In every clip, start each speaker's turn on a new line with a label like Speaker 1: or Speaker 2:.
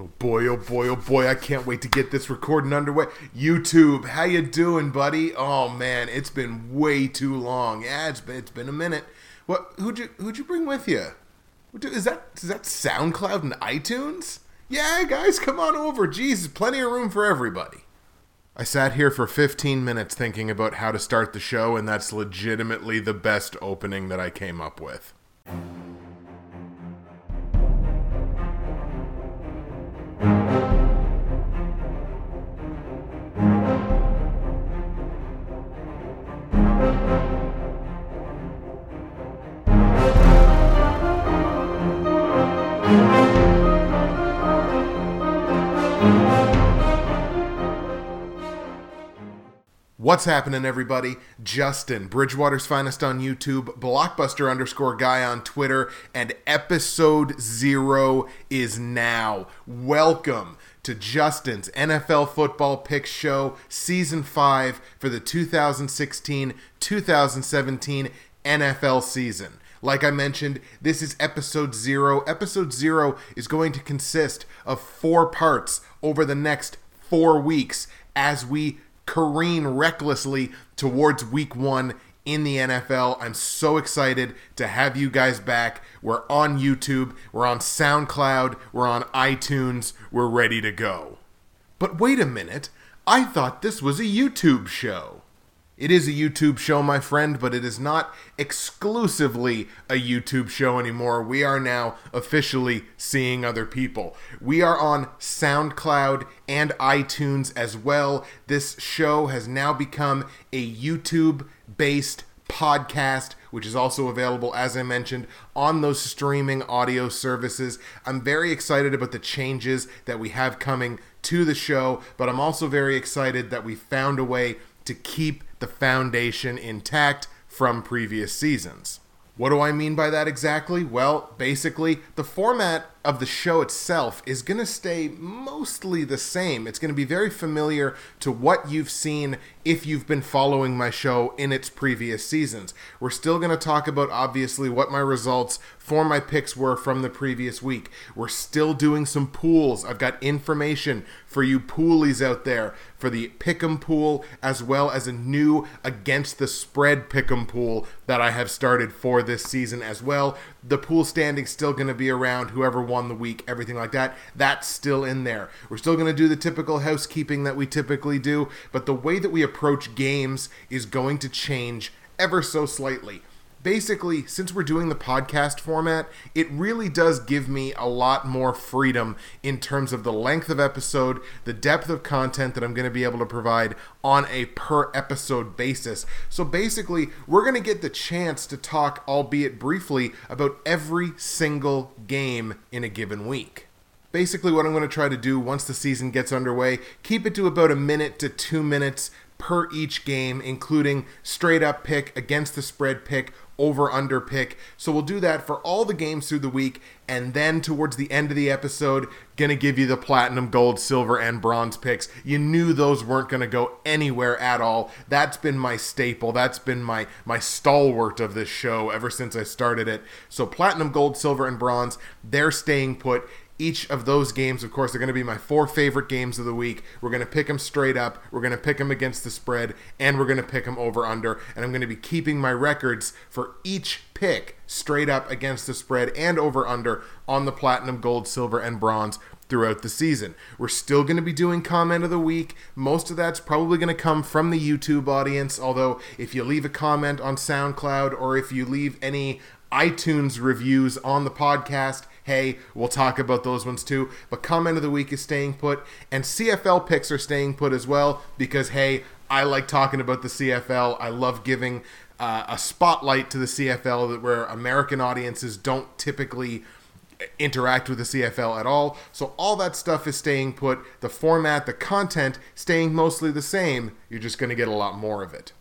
Speaker 1: Oh boy, oh boy, oh boy! I can't wait to get this recording underway. YouTube, how you doing, buddy? Oh man, it's been way too long. Yeah, it's been it's been a minute. What? Who'd you who'd you bring with you? Is that is that SoundCloud and iTunes? Yeah, guys, come on over. Jesus, plenty of room for everybody. I sat here for 15 minutes thinking about how to start the show, and that's legitimately the best opening that I came up with. What's happening, everybody? Justin, Bridgewater's Finest on YouTube, Blockbuster underscore guy on Twitter, and episode zero is now. Welcome to Justin's NFL Football Pick Show, Season 5 for the 2016 2017 NFL season. Like I mentioned, this is episode zero. Episode zero is going to consist of four parts over the next four weeks as we careen recklessly towards week one in the NFL. I'm so excited to have you guys back. We're on YouTube, we're on SoundCloud, we're on iTunes, we're ready to go. But wait a minute, I thought this was a YouTube show. It is a YouTube show, my friend, but it is not exclusively a YouTube show anymore. We are now officially seeing other people. We are on SoundCloud and iTunes as well. This show has now become a YouTube based podcast, which is also available, as I mentioned, on those streaming audio services. I'm very excited about the changes that we have coming to the show, but I'm also very excited that we found a way to keep the foundation intact from previous seasons. What do I mean by that exactly? Well, basically, the format of the show itself is going to stay mostly the same. It's going to be very familiar to what you've seen if you've been following my show in its previous seasons. We're still going to talk about, obviously, what my results for my picks were from the previous week. We're still doing some pools. I've got information for you poolies out there for the pick'em pool as well as a new against the spread pick'em pool that I have started for this season as well. The pool standing still going to be around whoever won the week, everything like that. That's still in there. We're still going to do the typical housekeeping that we typically do, but the way that we approach games is going to change ever so slightly basically, since we're doing the podcast format, it really does give me a lot more freedom in terms of the length of episode, the depth of content that I'm going to be able to provide on a per episode basis. So basically, we're going to get the chance to talk, albeit briefly, about every single game in a given week basically what I'm going to try to do once the season gets underway, keep it to about a minute to two minutes per each game, including straight up pick, against the spread pick, over under pick. So we'll do that for all the games through the week. And then towards the end of the episode, gonna give you the platinum, gold, silver, and bronze picks. You knew those weren't gonna go anywhere at all. That's been my staple. That's been my my stalwart of this show ever since I started it. So platinum, gold, silver, and bronze, they're staying put each of those games, of course, are going to be my four favorite games of the week. We're going to pick them straight up. We're going to pick them against the spread, and we're going to pick them over under. And I'm going to be keeping my records for each pick straight up against the spread and over under on the platinum, gold, silver, and bronze throughout the season. We're still going to be doing comment of the week. Most of that's probably going to come from the YouTube audience, although if you leave a comment on SoundCloud or if you leave any iTunes reviews on the podcast, hey, we'll talk about those ones too. But comment of the week is staying put, and CFL picks are staying put as well because hey, I like talking about the CFL. I love giving uh, a spotlight to the CFL that where American audiences don't typically interact with the CFL at all. So all that stuff is staying put. The format, the content staying mostly the same. You're just going to get a lot more of it.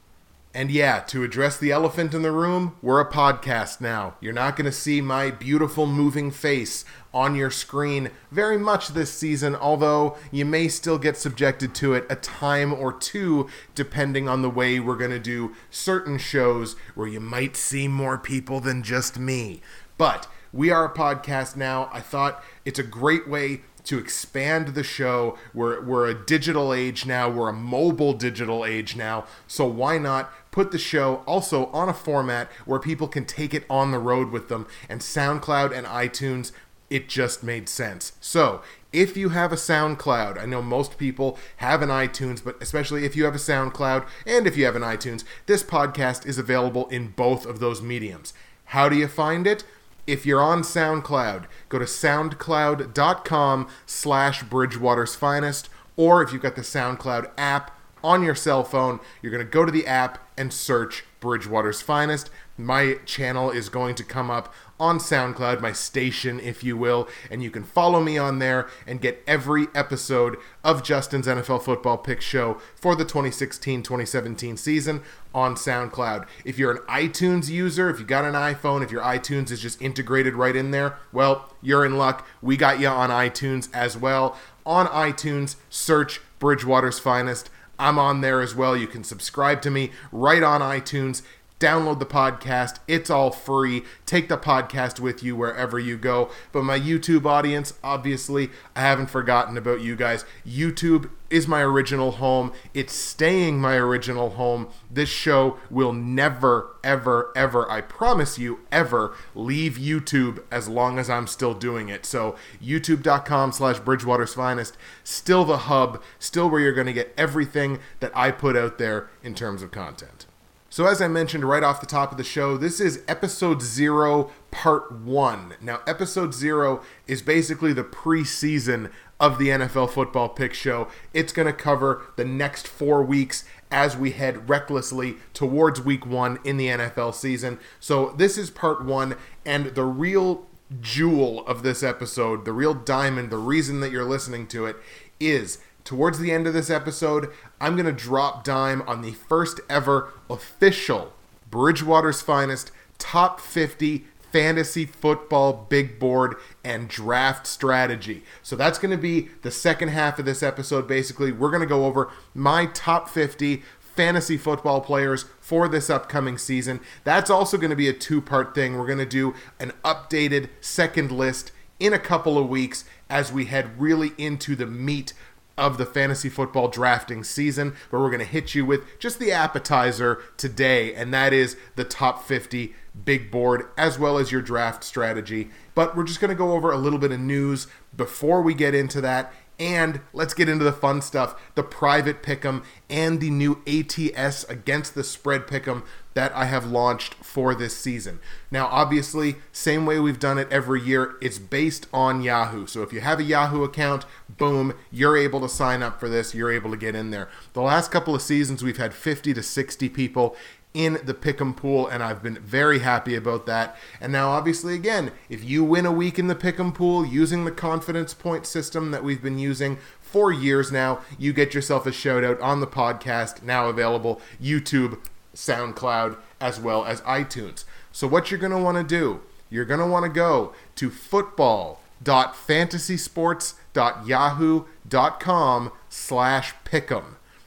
Speaker 1: And yeah, to address the elephant in the room, we're a podcast now. You're not going to see my beautiful moving face on your screen very much this season, although you may still get subjected to it a time or two, depending on the way we're going to do certain shows where you might see more people than just me. But we are a podcast now. I thought it's a great way to expand the show. We're, we're a digital age now, we're a mobile digital age now. So why not put the show also on a format where people can take it on the road with them? And SoundCloud and iTunes, it just made sense. So if you have a SoundCloud, I know most people have an iTunes, but especially if you have a SoundCloud and if you have an iTunes, this podcast is available in both of those mediums. How do you find it? If you're on SoundCloud, go to soundcloud.com slash Bridgewater's Finest, or if you've got the SoundCloud app on your cell phone, you're going to go to the app and search Bridgewater's Finest. My channel is going to come up on SoundCloud, my station, if you will, and you can follow me on there and get every episode of Justin's NFL Football Pick Show for the 2016 2017 season on SoundCloud. If you're an iTunes user, if you got an iPhone, if your iTunes is just integrated right in there, well, you're in luck. We got you on iTunes as well. On iTunes, search Bridgewater's Finest. I'm on there as well. You can subscribe to me right on iTunes download the podcast. It's all free. Take the podcast with you wherever you go. But my YouTube audience, obviously, I haven't forgotten about you guys. YouTube is my original home. It's staying my original home. This show will never, ever, ever, I promise you, ever leave YouTube as long as I'm still doing it. So youtube.com slash Bridgewater's Finest, still the hub, still where you're going to get everything that I put out there in terms of content. So, as I mentioned right off the top of the show, this is episode zero, part one. Now, episode zero is basically the preseason of the NFL football pick show. It's going to cover the next four weeks as we head recklessly towards week one in the NFL season. So, this is part one, and the real jewel of this episode, the real diamond, the reason that you're listening to it is towards the end of this episode, I'm going to drop dime on the first ever official Bridgewater's Finest Top 50 Fantasy Football Big Board and Draft Strategy. So that's going to be the second half of this episode. Basically, we're going to go over my top 50 fantasy football players for this upcoming season. That's also going to be a two part thing. We're going to do an updated second list in a couple of weeks as we head really into the meat of the fantasy football drafting season, but we're going to hit you with just the appetizer today, and that is the top 50 big board as well as your draft strategy. But we're just going to go over a little bit of news before we get into that and let's get into the fun stuff the private pick'em and the new ATS against the spread pick'em that I have launched for this season. Now, obviously, same way we've done it every year, it's based on Yahoo. So if you have a Yahoo account, boom, you're able to sign up for this, you're able to get in there. The last couple of seasons, we've had 50 to 60 people in the pick'em pool, and I've been very happy about that. And now, obviously, again, if you win a week in the pick'em pool using the confidence point system that we've been using for years now, you get yourself a shout out on the podcast, now available YouTube, SoundCloud, as well as iTunes. So, what you're going to want to do, you're going to want to go to football.fantasysports.yahoo.com slash pick'em.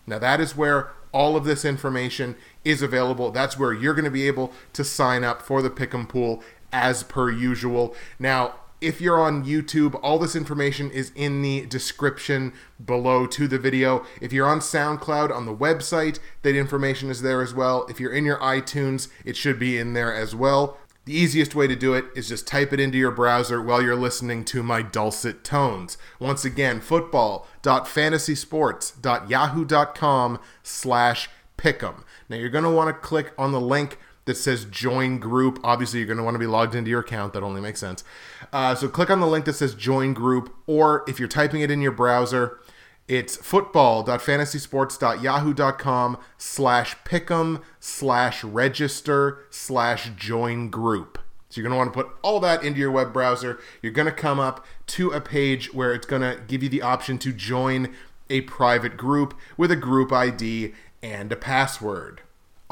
Speaker 1: Now, that is where all of this information is available. That's where you're going to be able to sign up for the Pick'em pool as per usual. Now, if you're on YouTube, all this information is in the description below to the video. If you're on SoundCloud on the website, that information is there as well. If you're in your iTunes, it should be in there as well. The easiest way to do it is just type it into your browser while you're listening to my dulcet tones. Once again, football.fantasysports.yahoo.com slash pick'em. Now you're going to want to click on the link that says join group. Obviously, you're going to want to be logged into your account. That only makes sense. Uh, so click on the link that says join group, or if you're typing it in your browser, it's football.fantasysports.yahoo.com slash pick'em slash register slash join group. So you're going to want to put all that into your web browser. You're going to come up to a page where it's going to give you the option to join a private group with a group ID and a password.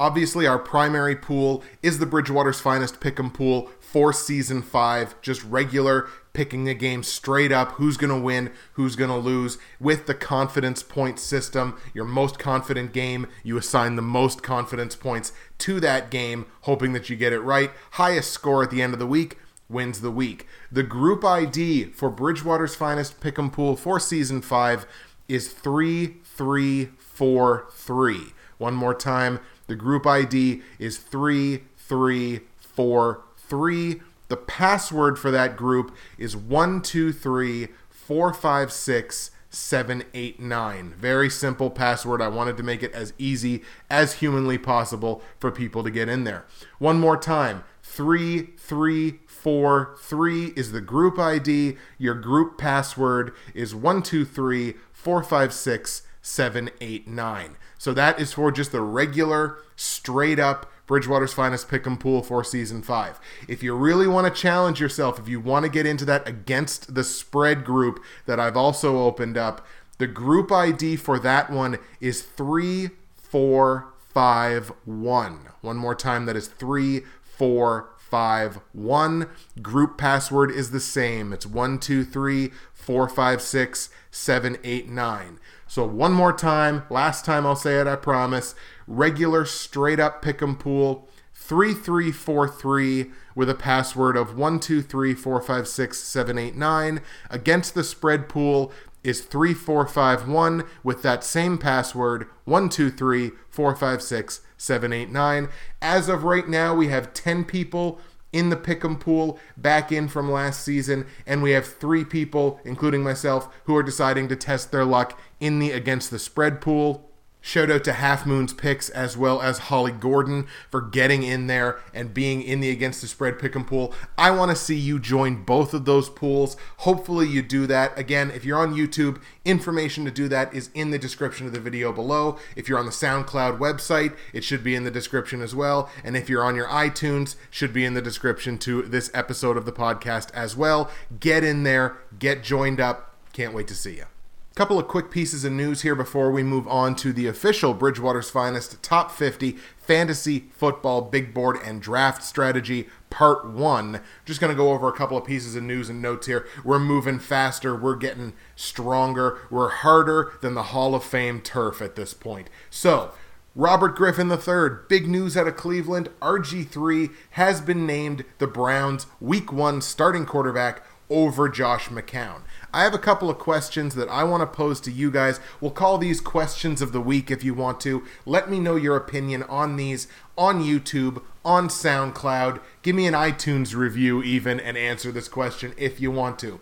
Speaker 1: Obviously, our primary pool is the Bridgewater's Finest Pick'em pool for Season 5, just regular picking a game straight up who's going to win, who's going to lose with the confidence point system. Your most confident game, you assign the most confidence points to that game, hoping that you get it right. Highest score at the end of the week wins the week. The group ID for Bridgewater's Finest Pick'em Pool for Season 5 is 3343. One more time, the group ID is 3343. The password for that group is 123456. Very simple password. I wanted to make it as easy as humanly possible for people to get in there. One more time 3343 is the group ID. Your group password is 123 456 789. So that is for just the regular, straight up Bridgewater's Finest Pick'em Pool for Season 5. If you really want to challenge yourself, if you want to get into that against the spread group that I've also opened up, the group ID for that one is 3451. One more time, that is 3451. Group password is the same. It's 123 456 789. So one more time, last time I'll say it, I promise. Regular straight up pick'em pool 3343 with a password of 123456789. Against the spread pool is 3451 with that same password 123456789. As of right now, we have 10 people in the pick'em pool back in from last season, and we have three people, including myself, who are deciding to test their luck in the against the spread pool. Shout out to Half Moon's picks as well as Holly Gordon for getting in there and being in the against the spread pick and pool. I want to see you join both of those pools. Hopefully, you do that. Again, if you're on YouTube, information to do that is in the description of the video below. If you're on the SoundCloud website, it should be in the description as well. And if you're on your iTunes, should be in the description to this episode of the podcast as well. Get in there, get joined up. Can't wait to see you couple of quick pieces of news here before we move on to the official Bridgewater's Finest Top 50 Fantasy Football Big Board and Draft Strategy Part 1. Just going to go over a couple of pieces of news and notes here. We're moving faster, we're getting stronger, we're harder than the Hall of Fame turf at this point. So, Robert Griffin III, big news out of Cleveland. RG3 has been named the Browns' Week 1 starting quarterback over Josh McCown. I have a couple of questions that I want to pose to you guys. We'll call these questions of the week if you want to. Let me know your opinion on these on YouTube, on SoundCloud. Give me an iTunes review, even, and answer this question if you want to.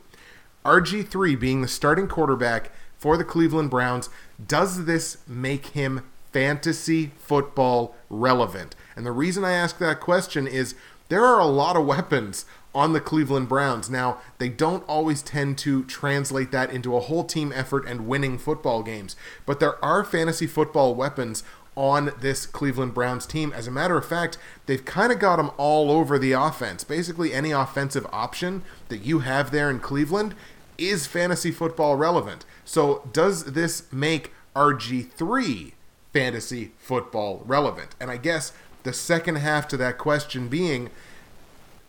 Speaker 1: RG3 being the starting quarterback for the Cleveland Browns, does this make him fantasy football relevant? And the reason I ask that question is there are a lot of weapons on the Cleveland Browns. Now, they don't always tend to translate that into a whole team effort and winning football games, but there are fantasy football weapons on this Cleveland Browns team. As a matter of fact, they've kind of got them all over the offense. Basically, any offensive option that you have there in Cleveland is fantasy football relevant. So, does this make RG3 fantasy football relevant? And I guess the second half to that question being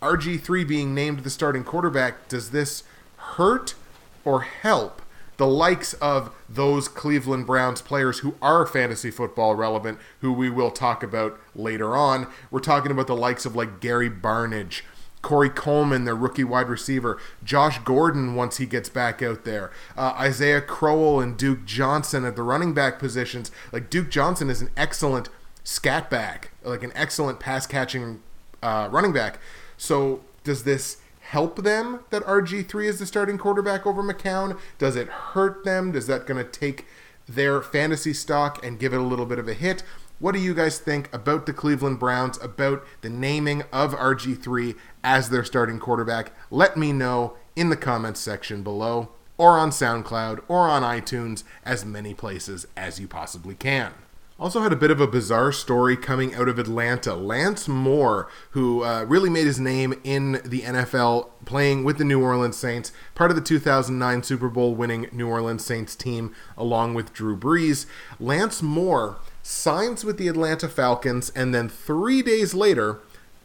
Speaker 1: RG3 being named the starting quarterback, does this hurt or help the likes of those Cleveland Browns players who are fantasy football relevant, who we will talk about later on? We're talking about the likes of like Gary Barnidge. Corey Coleman, their rookie wide receiver, Josh Gordon once he gets back out there, uh, Isaiah Crowell and Duke Johnson at the running back positions. Like Duke Johnson is an excellent scat back, like an excellent pass catching uh, running back. So does this help them that RG3 is the starting quarterback over McCown? Does it hurt them? Does that going to take their fantasy stock and give it a little bit of a hit? What do you guys think about the Cleveland Browns, about the naming of RG3 as their starting quarterback? Let me know in the comments section below, or on SoundCloud, or on iTunes, as many places as you possibly can. Also had a bit of a bizarre story coming out of Atlanta. Lance Moore, who uh, really made his name in the NFL playing with the New Orleans Saints, part of the 2009 Super Bowl winning New Orleans Saints team, along with Drew Brees. Lance Moore signs with the Atlanta Falcons and then three days later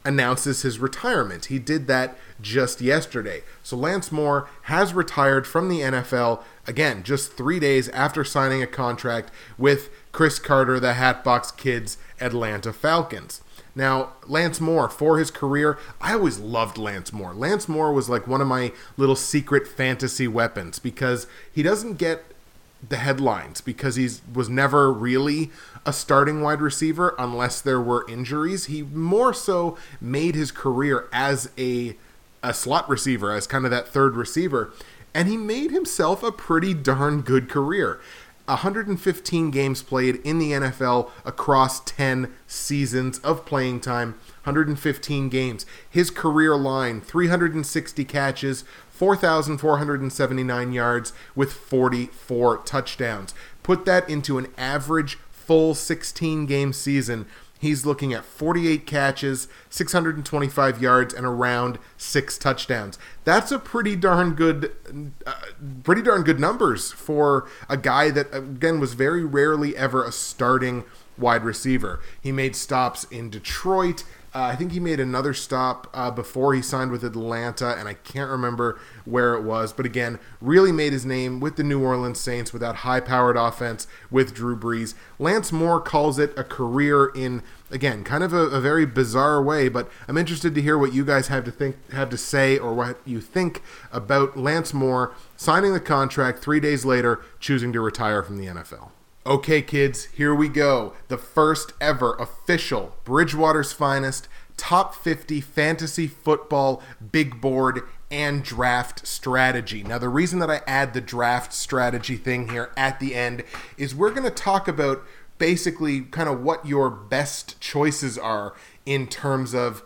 Speaker 1: announces his retirement. He did that just yesterday. So Lance Moore has retired from the NFL, again, just three days after signing a contract with Cris Carter, the Hatbox Kids Atlanta Falcons. Now, Lance Moore, for his career, I always loved Lance Moore. Lance Moore was like one of my little secret fantasy weapons because he doesn't get the headlines because he was never really a starting wide receiver unless there were injuries. He more so made his career as a a slot receiver, as kind of that third receiver, and he made himself a pretty darn good career. 115 games played in the NFL across 10 seasons of playing time, 115 games. His career line 360 catches, 4,479 yards with 44 touchdowns. Put that into an average full 16 game season. He's looking at 48 catches, 625 yards, and around six touchdowns. That's a pretty darn good, uh, pretty darn good numbers for a guy that again was very rarely ever a starting wide receiver. He made stops in Detroit, uh, I think he made another stop uh, before he signed with Atlanta, and I can't remember where it was. But again, really made his name with the New Orleans Saints with that high powered offense with Drew Brees. Lance Moore calls it a career in, again, kind of a, a, very bizarre way, but I'm interested to hear what you guys have to think, have to say, or what you think about Lance Moore signing the contract three days later, choosing to retire from the NFL. Okay, kids, here we go. The first ever official Bridgewater's Finest Top 50 Fantasy Football Big Board and Draft Strategy. Now, the reason that I add the draft strategy thing here at the end is we're going to talk about basically kind of what your best choices are in terms of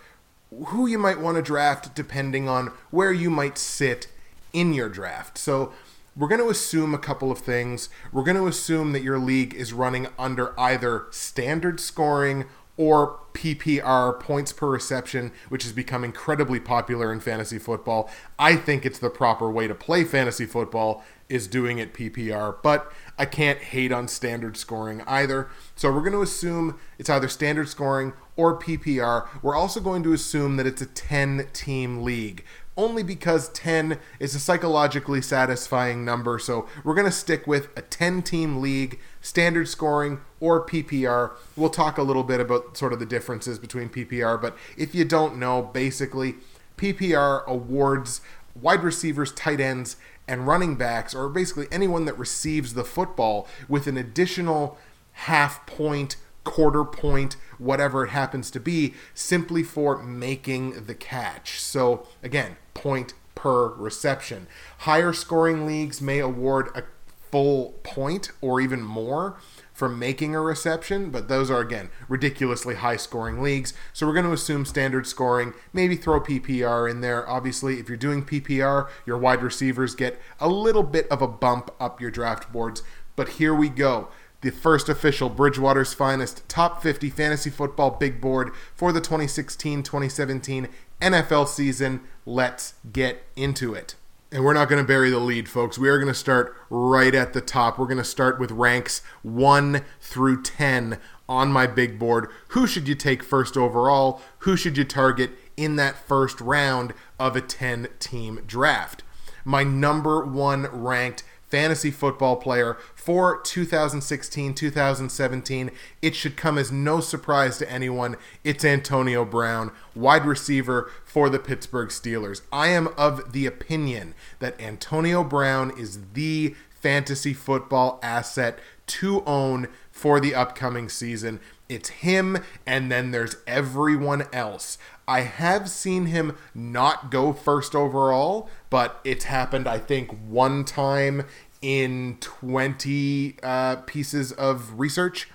Speaker 1: who you might want to draft depending on where you might sit in your draft. So, we're going to assume a couple of things. We're going to assume that your league is running under either standard scoring or PPR points per reception, which has become incredibly popular in fantasy football. I think it's the proper way to play fantasy football is doing it PPR, but I can't hate on standard scoring either. So we're going to assume it's either standard scoring or PPR. We're also going to assume that it's a 10 team league only because 10 is a psychologically satisfying number. So we're going to stick with a 10 team league, standard scoring, or PPR. We'll talk a little bit about sort of the differences between PPR, but if you don't know, basically, PPR awards wide receivers, tight ends, and running backs, or basically anyone that receives the football, with an additional half point quarter point, whatever it happens to be, simply for making the catch. So, again, point per reception. Higher scoring leagues may award a full point or even more for making a reception, but those are again ridiculously high scoring leagues. So we're going to assume standard scoring, maybe throw PPR in there. Obviously, if you're doing PPR, your wide receivers get a little bit of a bump up your draft boards. But here we go the first official Bridgewater's Finest Top 50 Fantasy Football Big Board for the 2016 2017 NFL season. Let's get into it. And we're not going to bury the lead, folks. We are going to start right at the top. We're going to start with ranks 1 through 10 on my big board. Who should you take first overall? Who should you target in that first round of a 10 team draft? My number one ranked fantasy football player for 2016 2017. It should come as no surprise to anyone. It's Antonio Brown, wide receiver for the Pittsburgh Steelers. I am of the opinion that Antonio Brown is the fantasy football asset to own for the upcoming season. It's him, and then there's everyone else. I have seen him not go first overall, but it's happened, I think, one time in 20 uh, pieces of research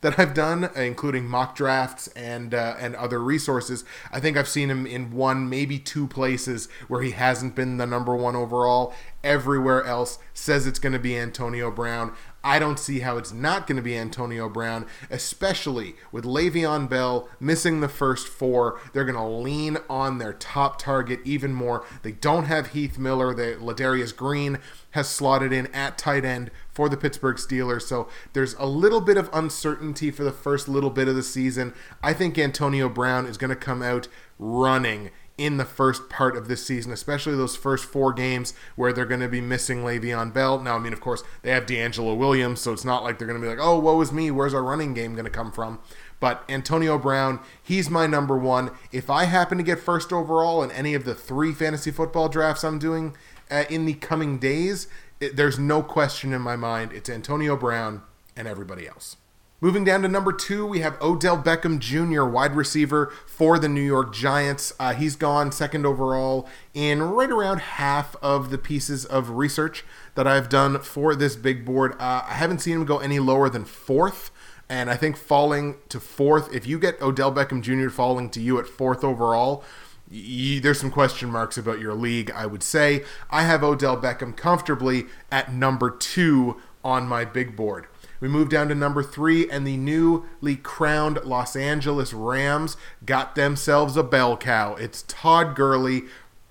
Speaker 1: that I've done, including mock drafts and uh, and other resources. I think I've seen him in one, maybe two places where he hasn't been the number one overall. Everywhere else says it's going to be Antonio Brown. I don't see how it's not going to be Antonio Brown, especially with Le'Veon Bell missing the first four. They're going to lean on their top target even more. They don't have Heath Miller. They, Ladarius Green has slotted in at tight end for the Pittsburgh Steelers. So there's a little bit of uncertainty for the first little bit of the season. I think Antonio Brown is going to come out running in the first part of this season, especially those first four games where they're going to be missing Le'Veon Bell. Now, I mean, of course, they have DeAngelo Williams, so it's not like they're going to be like, oh, woe is me, where's our running game going to come from? But Antonio Brown, he's my number one. If I happen to get first overall in any of the three fantasy football drafts I'm doing uh, in the coming days, it, there's no question in my mind. It's Antonio Brown and everybody else. Moving down to number two, we have Odell Beckham Jr., wide receiver for the New York Giants. Uh, he's gone second overall in right around half of the pieces of research that I've done for this big board. Uh, I haven't seen him go any lower than fourth. And I think falling to fourth, if you get Odell Beckham Jr. falling to you at fourth overall, there's some question marks about your league, I would say. I have Odell Beckham comfortably at number two on my big board. We move down to number three, and the newly crowned Los Angeles Rams got themselves a bell cow. It's Todd Gurley,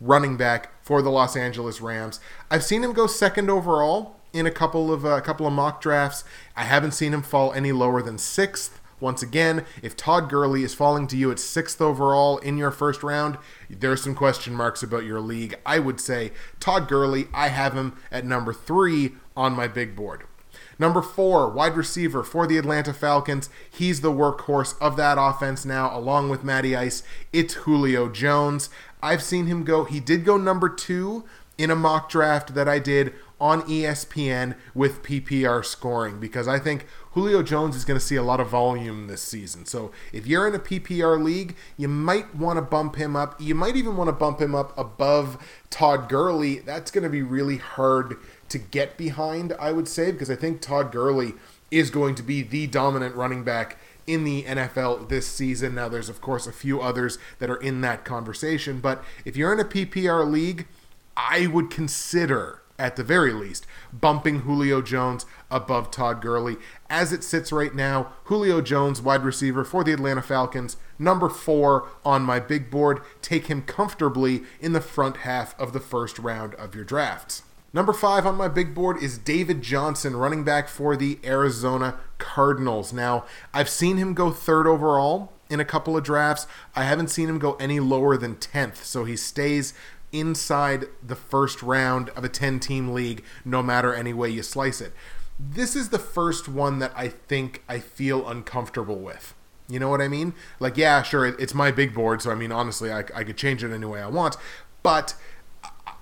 Speaker 1: running back for the Los Angeles Rams. I've seen him go second overall in a couple of a uh, couple of mock drafts. I haven't seen him fall any lower than sixth. Once again, if Todd Gurley is falling to you at sixth overall in your first round, there's some question marks about your league. I would say Todd Gurley, I have him at number three on my big board. Number four, wide receiver for the Atlanta Falcons. He's the workhorse of that offense now, along with Matty Ice. It's Julio Jones. I've seen him go, he did go number two in a mock draft that I did on ESPN with PPR scoring because I think Julio Jones is going to see a lot of volume this season. So if you're in a PPR league, you might want to bump him up. You might even want to bump him up above Todd Gurley. That's going to be really hard to get behind, I would say, because I think Todd Gurley is going to be the dominant running back in the NFL this season. Now, there's, of course, a few others that are in that conversation, but if you're in a PPR league, I would consider, at the very least, bumping Julio Jones above Todd Gurley. As it sits right now, Julio Jones, wide receiver for the Atlanta Falcons, number four on my big board. Take him comfortably in the front half of the first round of your drafts. Number five on my big board is David Johnson, running back for the Arizona Cardinals. Now, I've seen him go third overall in a couple of drafts. I haven't seen him go any lower than 10th, so he stays inside the first round of a 10 team league, no matter any way you slice it. This is the first one that I think I feel uncomfortable with. You know what I mean? Like, yeah, sure, it's my big board, so I mean, honestly, I, I could change it any way I want, but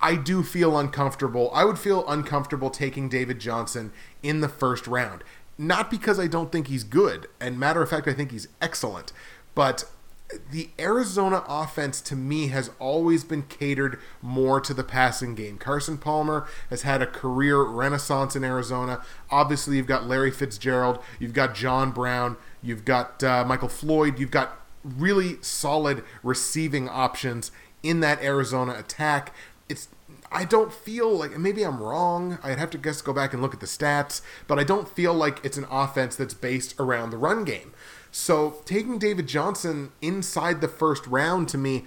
Speaker 1: I do feel uncomfortable. I would feel uncomfortable taking David Johnson in the first round. Not because I don't think he's good, and matter of fact, I think he's excellent, but the Arizona offense to me has always been catered more to the passing game. Carson Palmer has had a career renaissance in Arizona. Obviously, you've got Larry Fitzgerald, you've got John Brown, you've got uh, Michael Floyd, you've got really solid receiving options in that Arizona attack it's I don't feel like maybe I'm wrong. I'd have to guess go back and look at the stats, but I don't feel like it's an offense that's based around the run game. So taking David Johnson inside the first round to me,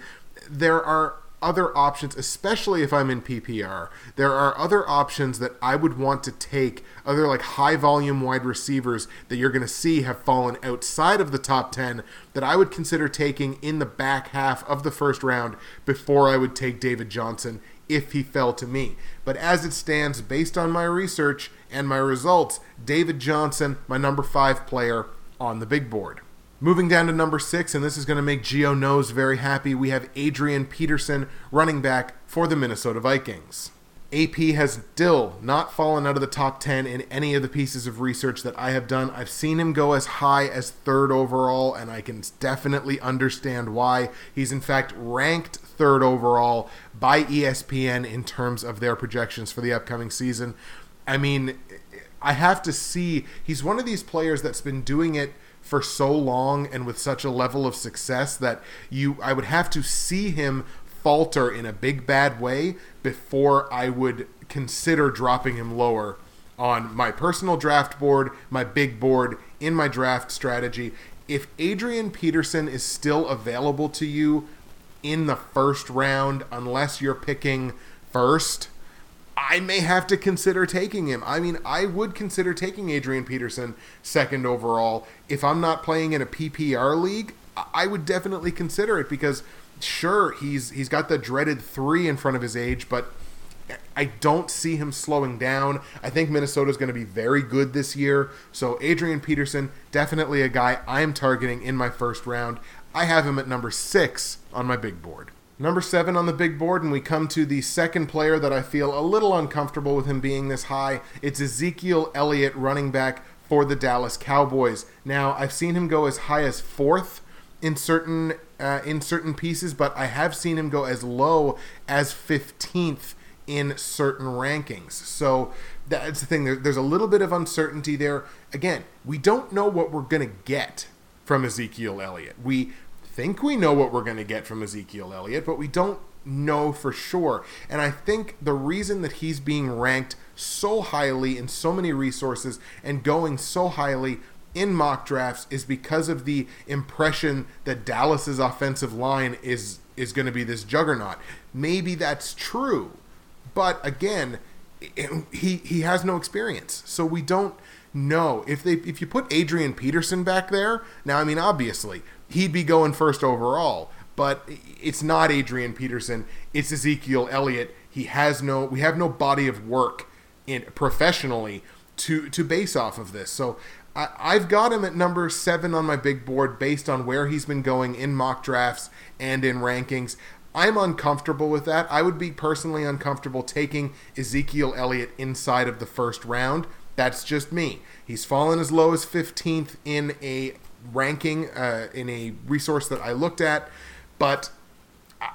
Speaker 1: there are other options, especially if I'm in PPR. There are other options that I would want to take, other like high volume wide receivers that you're going to see have fallen outside of the top 10 that I would consider taking in the back half of the first round before I would take David Johnson if he fell to me. But as it stands, based on my research and my results, David Johnson, my number five player on the big board. Moving down to number six, and this is going to make Geo Knows very happy, we have Adrian Peterson, running back for the Minnesota Vikings. AP has still not fallen out of the top 10 in any of the pieces of research that I have done. I've seen him go as high as third overall, and I can definitely understand why. He's, in fact, ranked third overall by ESPN in terms of their projections for the upcoming season. I mean, I have to see, he's one of these players that's been doing it for so long and with such a level of success that you I would have to see him falter in a big bad way before I would consider dropping him lower on my personal draft board, my big board, in my draft strategy. If Adrian Peterson is still available to you in the first round, unless you're picking first, I may have to consider taking him. I mean, I would consider taking Adrian Peterson second overall. If I'm not playing in a PPR league, I would definitely consider it because sure, he's he's got the dreaded 3 in front of his age, but I don't see him slowing down. I think Minnesota is going to be very good this year. So Adrian Peterson, definitely a guy I am targeting in my first round. I have him at number six on my big board. Number seven on the big board, and we come to the second player that I feel a little uncomfortable with him being this high. It's Ezekiel Elliott, running back for the Dallas Cowboys. Now, I've seen him go as high as fourth in certain uh, in certain pieces, but I have seen him go as low as 15th in certain rankings. So that's the thing. there's a little bit of uncertainty there. Again, we don't know what we're to get from Ezekiel Elliott. We think we know what we're to get from Ezekiel Elliott, but we don't know for sure. And I think the reason that he's being ranked so highly in so many resources and going so highly in mock drafts is because of the impression that Dallas's offensive line is is going to be this juggernaut. Maybe that's true, but again, he he has no experience, so we don't know if they if you put Adrian Peterson back there. Now, I mean, obviously he'd be going first overall, but it's not Adrian Peterson. It's Ezekiel Elliott. He has no we have no body of work in professionally to to base off of this. So I, have got him at number seven on my big board based on where he's been going in mock drafts and in rankings. I'm uncomfortable with that. I would be personally uncomfortable taking Ezekiel Elliott inside of the first round. That's just me. He's fallen as low as 15th in a ranking, uh, in a resource that I looked at, but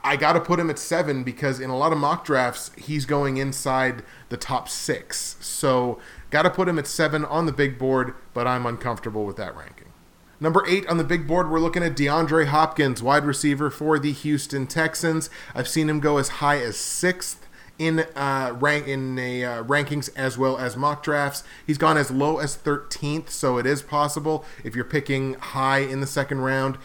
Speaker 1: I got to put him at seven because in a lot of mock drafts, he's going inside the top six. So Got to put him at seven on the big board, but I'm uncomfortable with that ranking. Number eight on the big board, we're looking at DeAndre Hopkins, wide receiver for the Houston Texans. I've seen him go as high as sixth in uh, rank in a, uh, rankings as well as mock drafts. He's gone as low as 13th, so it is possible if you're picking high in the second round,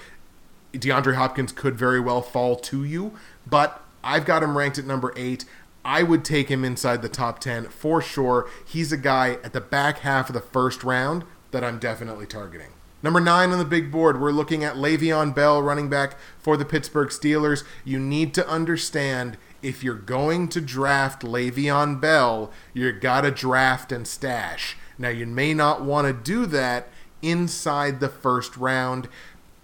Speaker 1: DeAndre Hopkins could very well fall to you. But I've got him ranked at number eight. I would take him inside the top 10 for sure. He's a guy at the back half of the first round that I'm definitely targeting. Number nine on the big board, we're looking at Le'Veon Bell, running back for the Pittsburgh Steelers. You need to understand if you're going to draft Le'Veon Bell, you got to draft and stash. Now, you may not want to do that inside the first round.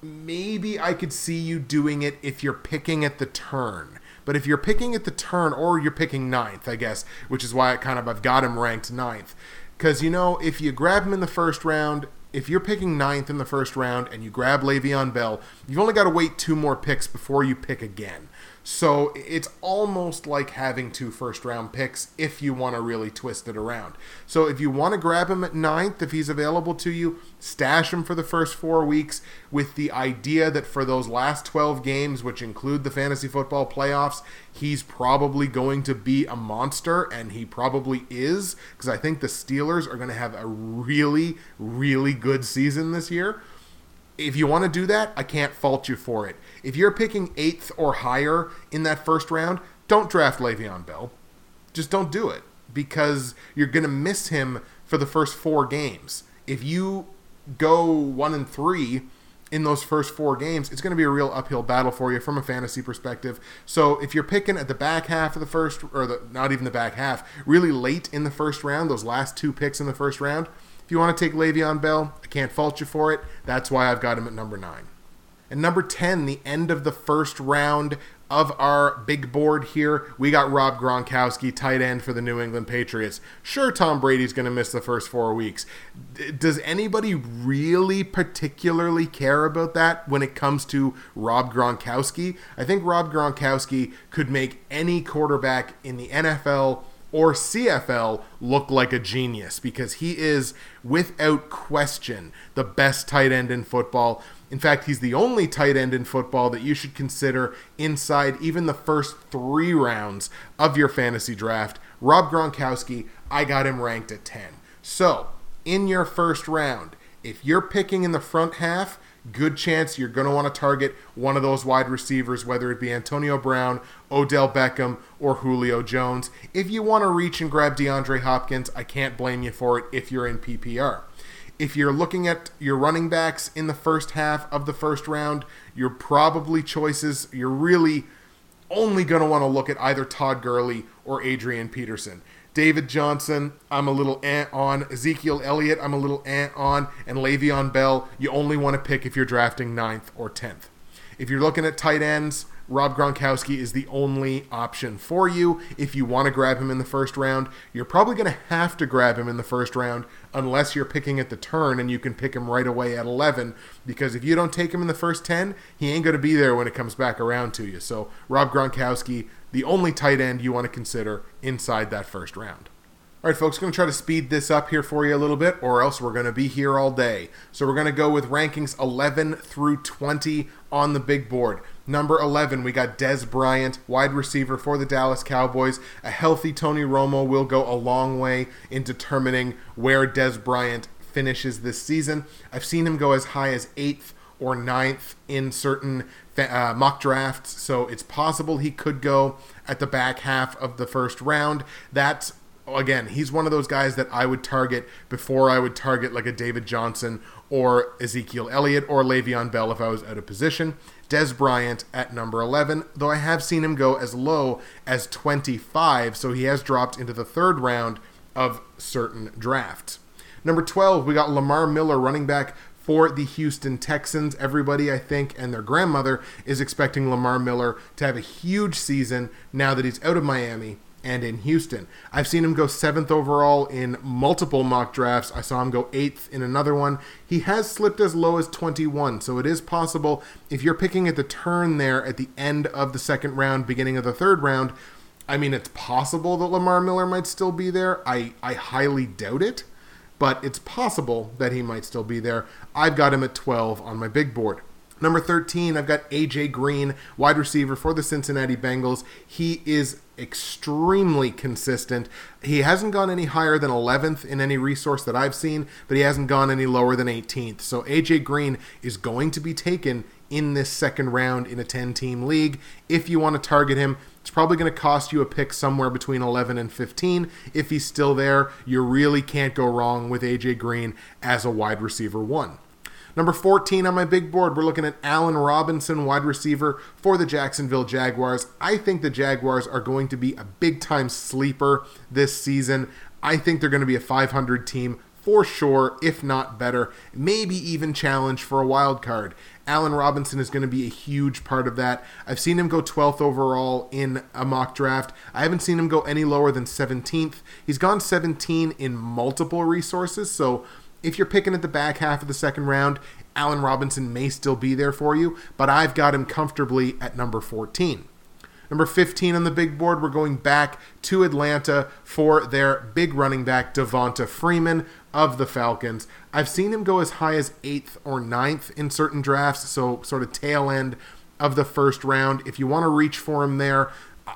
Speaker 1: Maybe I could see you doing it if you're picking at the turn. But if you're picking at the turn, or you're picking ninth, I guess, which is why I kind of I've got him ranked ninth, because you know if you grab him in the first round, if you're picking ninth in the first round and you grab Le'Veon Bell, you've only got to wait two more picks before you pick again. So it's almost like having two first round picks if you want to really twist it around. So if you want to grab him at ninth, if he's available to you, stash him for the first four weeks with the idea that for those last 12 games, which include the fantasy football playoffs, he's probably going to be a monster, and he probably is, because I think the Steelers are going to have a really, really good season this year. If you want to do that, I can't fault you for it. If you're picking eighth or higher in that first round, don't draft Le'Veon Bell. Just don't do it because you're going to miss him for the first four games. If you go one and three in those first four games, it's going to be a real uphill battle for you from a fantasy perspective. So if you're picking at the back half of the first, or the, not even the back half, really late in the first round, those last two picks in the first round, if you want to take Le'Veon Bell, I can't fault you for it. That's why I've got him at number nine. And number 10, the end of the first round of our big board here, we got Rob Gronkowski, tight end for the New England Patriots. Sure, Tom Brady's going to miss the first four weeks. D- does anybody really particularly care about that when it comes to Rob Gronkowski? I think Rob Gronkowski could make any quarterback in the NFL or CFL look like a genius because he is, without question, the best tight end in football. In fact, he's the only tight end in football that you should consider inside even the first three rounds of your fantasy draft. Rob Gronkowski, I got him ranked at 10. So, in your first round, if you're picking in the front half, good chance you're going to want to target one of those wide receivers, whether it be Antonio Brown, Odell Beckham, or Julio Jones. If you want to reach and grab DeAndre Hopkins, I can't blame you for it if you're in PPR. If you're looking at your running backs in the first half of the first round, you're probably choices, you're really only going to want to look at either Todd Gurley or Adrian Peterson. David Johnson, I'm a little ant on. Ezekiel Elliott, I'm a little ant on. And Le'Veon Bell, you only want to pick if you're drafting ninth or 10th. If you're looking at tight ends, Rob Gronkowski is the only option for you. If you want to grab him in the first round, you're probably going to have to grab him in the first round unless you're picking at the turn and you can pick him right away at 11. Because if you don't take him in the first 10, he ain't going to be there when it comes back around to you. So, Rob Gronkowski, the only tight end you want to consider inside that first round. All right, folks, going to try to speed this up here for you a little bit, or else we're going to be here all day. So we're going to go with rankings 11 through 20 on the big board. Number 11, we got Dez Bryant, wide receiver for the Dallas Cowboys. A healthy Tony Romo will go a long way in determining where Dez Bryant finishes this season. I've seen him go as high as 8th or ninth in certain uh, mock drafts, so it's possible he could go at the back half of the first round. That's again, he's one of those guys that I would target before I would target like a David Johnson or Ezekiel Elliott or Le'Veon Bell if I was out of position. Dez Bryant at number 11, though I have seen him go as low as 25, so he has dropped into the third round of certain drafts. Number 12, we got Lamar Miller, running back for the Houston Texans. Everybody, I think, and their grandmother is expecting Lamar Miller to have a huge season now that he's out of Miami and in Houston. I've seen him go seventh overall in multiple mock drafts. I saw him go eighth in another one. He has slipped as low as 21, so it is possible if you're picking at the turn there at the end of the second round, beginning of the third round. I mean, it's possible that Lamar Miller might still be there. I, I highly doubt it, but it's possible that he might still be there. I've got him at 12 on my big board. Number 13, I've got AJ Green, wide receiver for the Cincinnati Bengals. He is extremely consistent. He hasn't gone any higher than 11th in any resource that I've seen, but he hasn't gone any lower than 18th. So AJ Green is going to be taken in this second round in a 10 team league. If you want to target him, it's probably going to cost you a pick somewhere between 11 and 15. If he's still there, you really can't go wrong with AJ Green as a wide receiver one. Number 14 on my big board, we're looking at Allen Robinson, wide receiver for the Jacksonville Jaguars. I think the Jaguars are going to be a big time sleeper this season. I think they're going to be a 500 team for sure, if not better, maybe even challenge for a wild card. Allen Robinson is going to be a huge part of that. I've seen him go 12th overall in a mock draft. I haven't seen him go any lower than 17th. He's gone 17 in multiple resources, so if you're picking at the back half of the second round, Allen Robinson may still be there for you, but I've got him comfortably at number 14. Number 15 on the big board, we're going back to Atlanta for their big running back, Devonta Freeman of the Falcons. I've seen him go as high as 8th or ninth in certain drafts, so sort of tail end of the first round. If you want to reach for him there,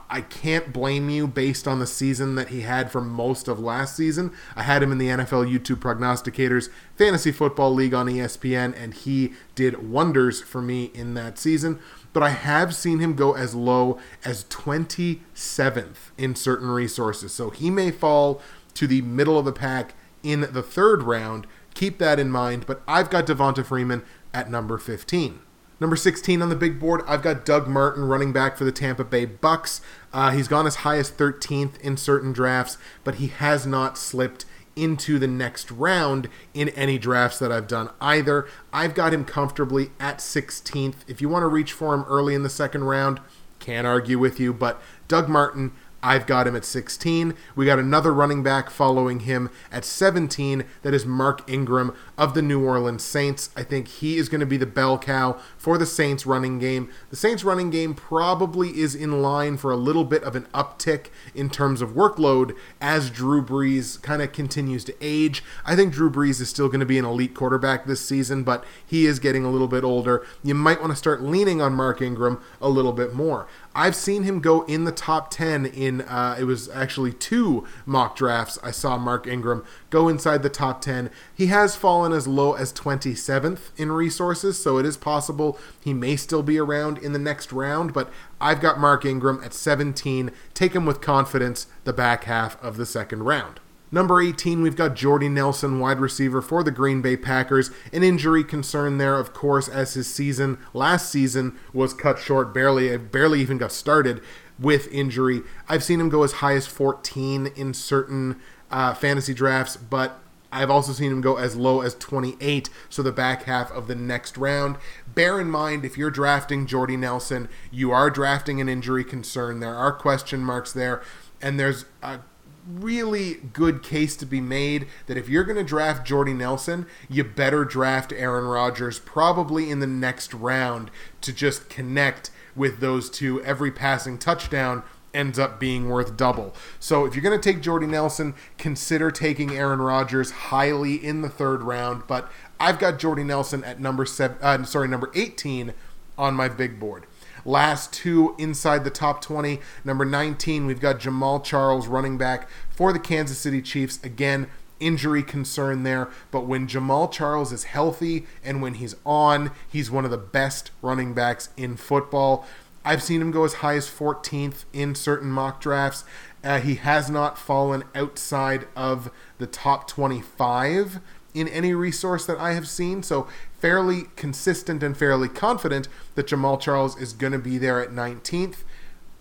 Speaker 1: I can't blame you based on the season that he had for most of last season. I had him in the NFL YouTube Prognosticators Fantasy Football League on ESPN, and he did wonders for me in that season. But I have seen him go as low as 27th in certain resources. So he may fall to the middle of the pack in the third round. Keep that in mind. But I've got Devonta Freeman at number 15. Number 16 on the big board, I've got Doug Martin, running back for the Tampa Bay Bucks. Uh, he's gone as high as 13th in certain drafts, but he has not slipped into the next round in any drafts that I've done either. I've got him comfortably at 16th. If you want to reach for him early in the second round, can't argue with you, but Doug Martin I've got him at 16. We got another running back following him at 17. That is Mark Ingram of the New Orleans Saints. I think he is going to be the bell cow for the Saints running game. The Saints running game probably is in line for a little bit of an uptick in terms of workload as Drew Brees kind of continues to age. I think Drew Brees is still going to be an elite quarterback this season, but he is getting a little bit older. You might want to start leaning on Mark Ingram a little bit more. I've seen him go in the top 10 in, uh, it was actually two mock drafts. I saw Mark Ingram go inside the top 10. He has fallen as low as 27th in resources, so it is possible he may still be around in the next round, but I've got Mark Ingram at 17. Take him with confidence the back half of the second round. Number 18, we've got Jordy Nelson, wide receiver for the Green Bay Packers. An injury concern there, of course, as his season last season was cut short, barely barely even got started with injury. I've seen him go as high as 14 in certain uh, fantasy drafts, but I've also seen him go as low as 28, so the back half of the next round. Bear in mind, if you're drafting Jordy Nelson, you are drafting an injury concern. There are question marks there, and there's a really good case to be made that if you're going to draft Jordy Nelson, you better draft Aaron Rodgers probably in the next round to just connect with those two. Every passing touchdown ends up being worth double. So if you're going to take Jordy Nelson, consider taking Aaron Rodgers highly in the third round. But I've got Jordy Nelson at number seven, uh, sorry, number 18 on my big board. Last two inside the top 20. Number 19, we've got Jamaal Charles, running back for the Kansas City Chiefs. Again, injury concern there, but when Jamaal Charles is healthy and when he's on, he's one of the best running backs in football. I've seen him go as high as 14th in certain mock drafts. Uh, he has not fallen outside of the top 25 in any resource that I have seen. So, fairly consistent and fairly confident that Jamaal Charles is going to be there at 19th.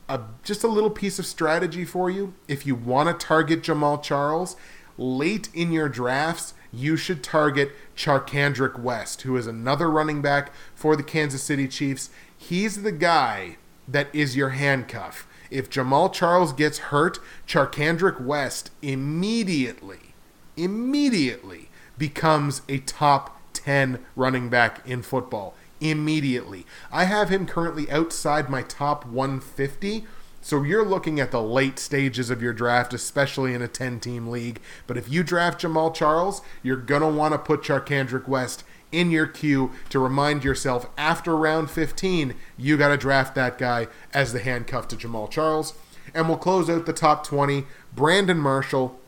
Speaker 1: Uh, just a little piece of strategy for you. If you want to target Jamaal Charles late in your drafts, you should target Charcandrick West, who is another running back for the Kansas City Chiefs. He's the guy that is your handcuff. If Jamaal Charles gets hurt, Charcandrick West immediately, immediately becomes a top 10 running back in football. Immediately. I have him currently outside my top 150 so you're looking at the late stages of your draft, especially in a 10 team league. But if you draft Jamaal Charles, you're going to want to put Charcandrick West in your queue to remind yourself after round 15, you got to draft that guy as the handcuff to Jamaal Charles. And we'll close out the top 20. Brandon Marshall,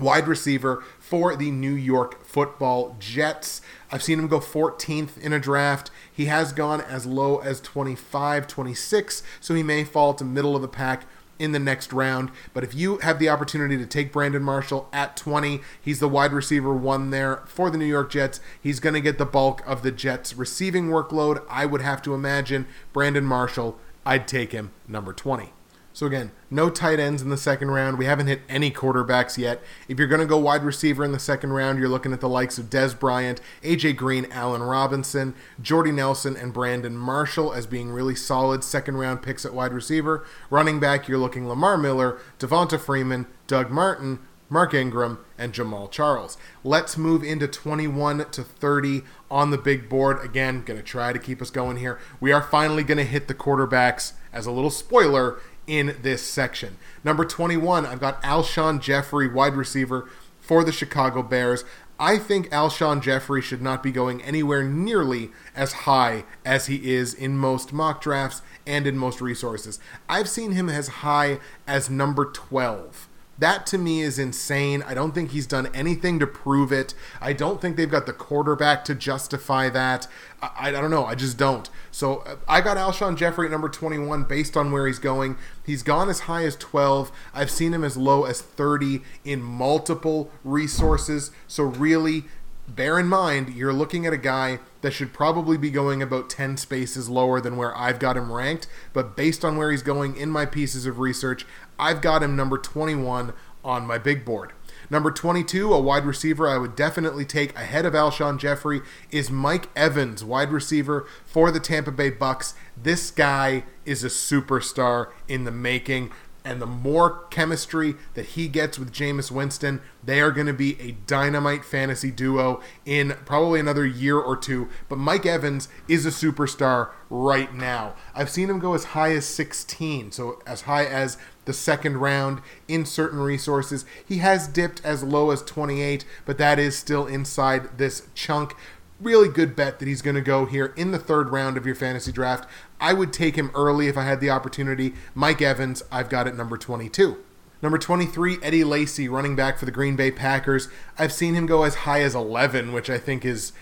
Speaker 1: wide receiver for the New York football Jets. I've seen him go 14th in a draft. He has gone as low as 25, 26, so he may fall to middle of the pack in the next round. But if you have the opportunity to take Brandon Marshall at 20, he's the wide receiver one there for the New York Jets. He's going to get the bulk of the Jets' receiving workload. I would have to imagine Brandon Marshall, I'd take him number 20. So again, no tight ends in the second round. We haven't hit any quarterbacks yet. If you're going to go wide receiver in the second round, you're looking at the likes of Dez Bryant, AJ Green, Allen Robinson, Jordy Nelson, and Brandon Marshall as being really solid second round picks at wide receiver. Running back, you're looking Lamar Miller, Devonta Freeman, Doug Martin, Mark Ingram, and Jamaal Charles. Let's move into 21 to 30 on the big board. Again, going to try to keep us going here. We are finally going to hit the quarterbacks as a little spoiler in this section. Number 21, I've got Alshon Jeffery, wide receiver for the Chicago Bears. I think Alshon Jeffery should not be going anywhere nearly as high as he is in most mock drafts and in most resources. I've seen him as high as number 12 that to me is insane. I don't think he's done anything to prove it. I don't think they've got the quarterback to justify that. I, I don't know. I just don't. So uh, I got Alshon Jeffery at number 21 based on where he's going. He's gone as high as 12. I've seen him as low as 30 in multiple resources. So really, bear in mind you're looking at a guy that should probably be going about 10 spaces lower than where I've got him ranked. But based on where he's going in my pieces of research, I've got him number 21 on my big board. Number 22, a wide receiver I would definitely take ahead of Alshon Jeffery is Mike Evans, wide receiver for the Tampa Bay Bucks. This guy is a superstar in the making and the more chemistry that he gets with Jameis Winston, they are going to be a dynamite fantasy duo in probably another year or two. But Mike Evans is a superstar right now. I've seen him go as high as 16, so as high as the second round in certain resources. He has dipped as low as 28, but that is still inside this chunk really good bet that he's going to go here in the third round of your fantasy draft. I would take him early if I had the opportunity. Mike Evans, I've got at number 22. Number 23, Eddie Lacy, running back for the Green Bay Packers. I've seen him go as high as 11, which I think is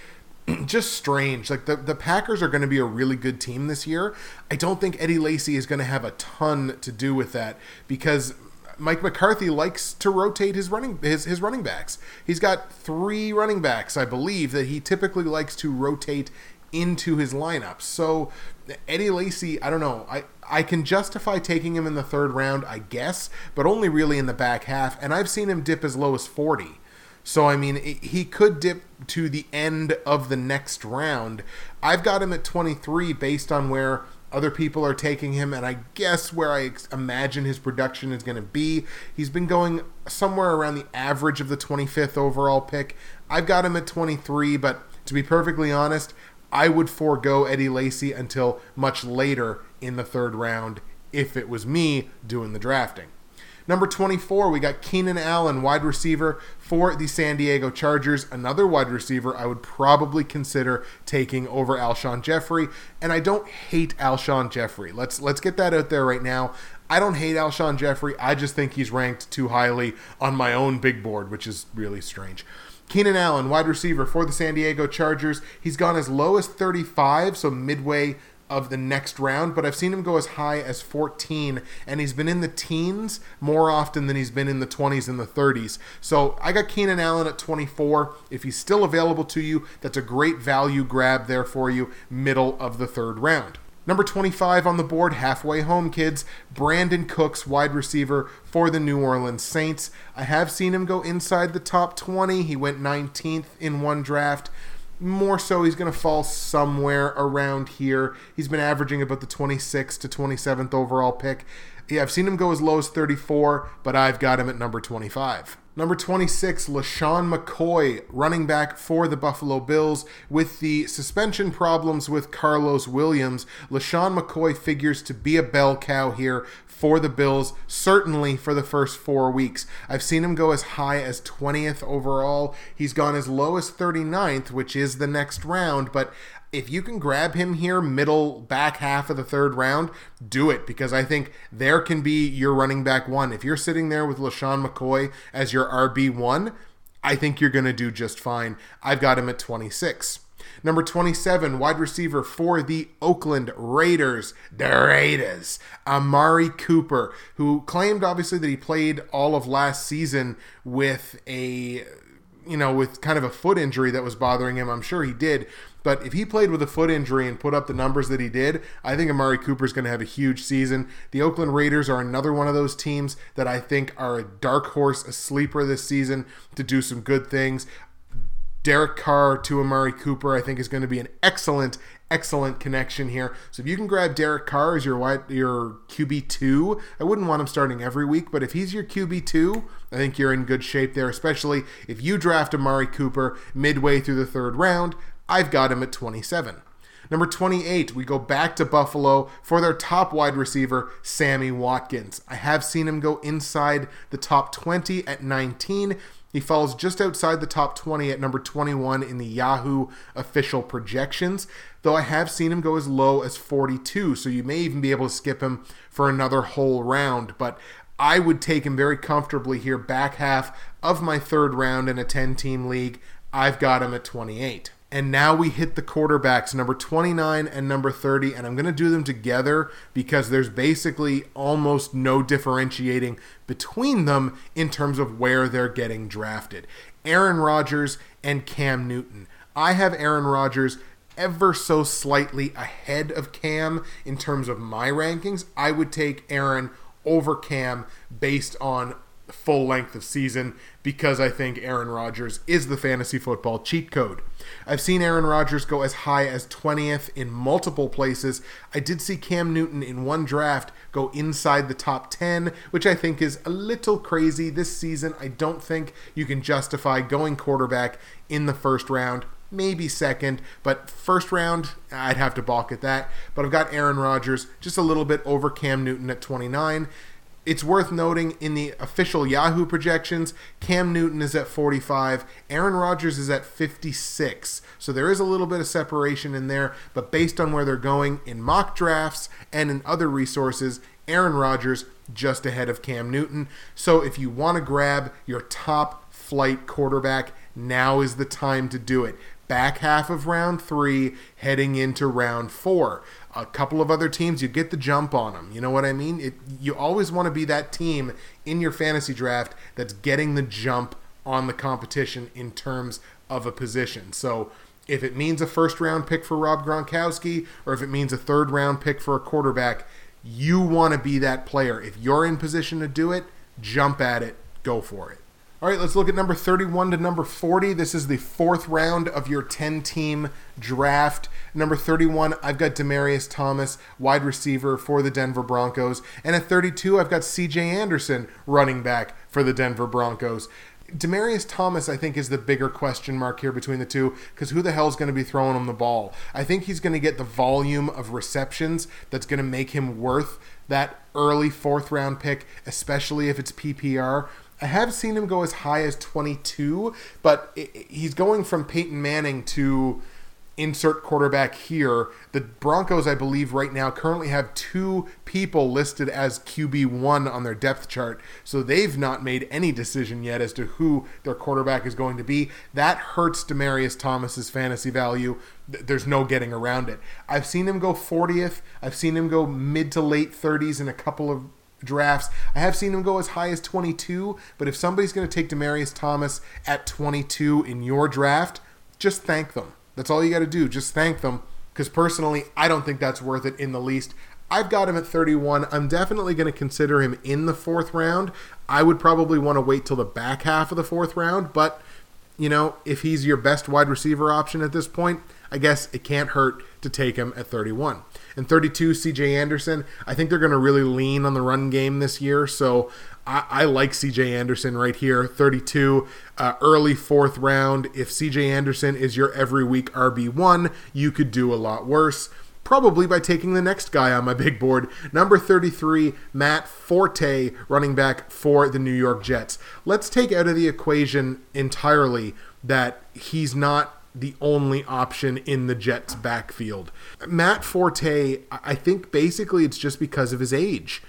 Speaker 1: just strange. Like the, the Packers are going to be a really good team this year. I don't think Eddie Lacy is going to have a ton to do with that because Mike McCarthy likes to rotate his running his, his running backs. He's got three running backs, I believe, that he typically likes to rotate into his lineup. So Eddie Lacy, I don't know. I I can justify taking him in the third round, I guess, but only really in the back half. And I've seen him dip as low as 40. So, I mean, he could dip to the end of the next round. I've got him at 23 based on where other people are taking him, and I guess where I imagine his production is going to be. He's been going somewhere around the average of the 25th overall pick. I've got him at 23, but to be perfectly honest, I would forego Eddie Lacy until much later in the third round if it was me doing the drafting. Number 24, we got Keenan Allen, wide receiver for the San Diego Chargers. Another wide receiver I would probably consider taking over Alshon Jeffery. And I don't hate Alshon Jeffery. Let's let's get that out there right now. I don't hate Alshon Jeffery. I just think he's ranked too highly on my own big board, which is really strange. Keenan Allen, wide receiver for the San Diego Chargers. He's gone as low as 35, so midway of the next round, but I've seen him go as high as 14, and he's been in the teens more often than he's been in the 20s and the 30s. So I got Keenan Allen at 24. If he's still available to you, that's a great value grab there for you, middle of the third round. Number 25 on the board, halfway home, kids. Brandin Cooks, wide receiver for the New Orleans Saints. I have seen him go inside the top 20. He went 19th in one draft more so he's going to fall somewhere around here. He's been averaging about the 26th to 27th overall pick. Yeah, I've seen him go as low as 34, but I've got him at number 25. Number 26, LeSean McCoy, running back for the Buffalo Bills. With the suspension problems with Karlos Williams, LeSean McCoy figures to be a bell cow here for the Bills, certainly for the first four weeks. I've seen him go as high as 20th overall. He's gone as low as 39th, which is the next round, but if you can grab him here, middle back half of the third round, do it because I think there can be your running back one. If you're sitting there with LeSean McCoy as your RB1, I think you're going to do just fine. I've got him at 26. Number 27, wide receiver for the Oakland Raiders, the Raiders, Amari Cooper, who claimed obviously that he played all of last season with a you know, with kind of a foot injury that was bothering him. I'm sure he did. But if he played with a foot injury and put up the numbers that he did, I think Amari Cooper is going to have a huge season. The Oakland Raiders are another one of those teams that I think are a dark horse, a sleeper this season to do some good things. Derek Carr to Amari Cooper, I think, is going to be an excellent, excellent connection here. So if you can grab Derek Carr as your your QB two, I wouldn't want him starting every week, but if he's your QB two, I think you're in good shape there. Especially if you draft Amari Cooper midway through the third round, I've got him at 27. Number 28, we go back to Buffalo for their top wide receiver, Sammy Watkins. I have seen him go inside the top 20 at 19. He falls just outside the top 20 at number 21 in the Yahoo official projections, though I have seen him go as low as 42, so you may even be able to skip him for another whole round. But I would take him very comfortably here, back half of my third round in a 10 team league. I've got him at 28. And now we hit the quarterbacks, number 29 and number 30. And I'm going to do them together because there's basically almost no differentiating between them in terms of where they're getting drafted. Aaron Rodgers and Cam Newton. I have Aaron Rodgers ever so slightly ahead of Cam in terms of my rankings. I would take Aaron over Cam based on full length of season because I think Aaron Rodgers is the fantasy football cheat code. I've seen Aaron Rodgers go as high as 20th in multiple places. I did see Cam Newton in one draft go inside the top 10, which I think is a little crazy this season. I don't think you can justify going quarterback in the first round maybe second, but first round, I'd have to balk at that. But I've got Aaron Rodgers just a little bit over Cam Newton at 29. It's worth noting in the official Yahoo projections, Cam Newton is at 45, Aaron Rodgers is at 56. So there is a little bit of separation in there, but based on where they're going in mock drafts and in other resources, Aaron Rodgers just ahead of Cam Newton. So if you want to grab your top flight quarterback, now is the time to do it. back half of round three, heading into round four. A couple of other teams, you get the jump on them. You know what I mean? It, you always want to be that team in your fantasy draft that's getting the jump on the competition in terms of a position. So if it means a first round pick for Rob Gronkowski or if it means a third round pick for a quarterback, you want to be that player. If you're in position to do it, jump at it, go for it. All right, let's look at number 31 to number 40. This is the fourth round of your 10 team draft. Number 31, I've got Demaryius Thomas, wide receiver for the Denver Broncos. And at 32, I've got CJ Anderson, running back for the Denver Broncos. Demaryius Thomas, I think, is the bigger question mark here between the two because who the hell is going to be throwing him the ball? I think he's going to get the volume of receptions that's going to make him worth that early fourth round pick, especially if it's PPR. I have seen him go as high as 22, but he's going from Peyton Manning to insert quarterback here. The Broncos, I believe, right now currently have two people listed as QB1 on their depth chart. So they've not made any decision yet as to who their quarterback is going to be. That hurts Demaryius Thomas's fantasy value. There's no getting around it. I've seen him go 40th. I've seen him go mid to late 30s in a couple of drafts. I have seen him go as high as 22, but if somebody's going to take Demaryius Thomas at 22 in your draft, just thank them. That's all you got to do. Just thank them. Because personally, I don't think that's worth it in the least. I've got him at 31. I'm definitely going to consider him in the fourth round. I would probably want to wait till the back half of the fourth round, but, you know, if he's your best wide receiver option at this point, I guess it can't hurt to take him at 31. And 32, CJ Anderson. I think they're going to really lean on the run game this year. So I, I like CJ Anderson right here. 32, uh, early fourth round. If CJ Anderson is your every week RB1, you could do a lot worse probably by taking the next guy on my big board. Number 33, Matt Forte, running back for the New York Jets. Let's take out of the equation entirely that he's not the only option in the Jets' backfield. Matt Forte, I think basically it's just because of his age.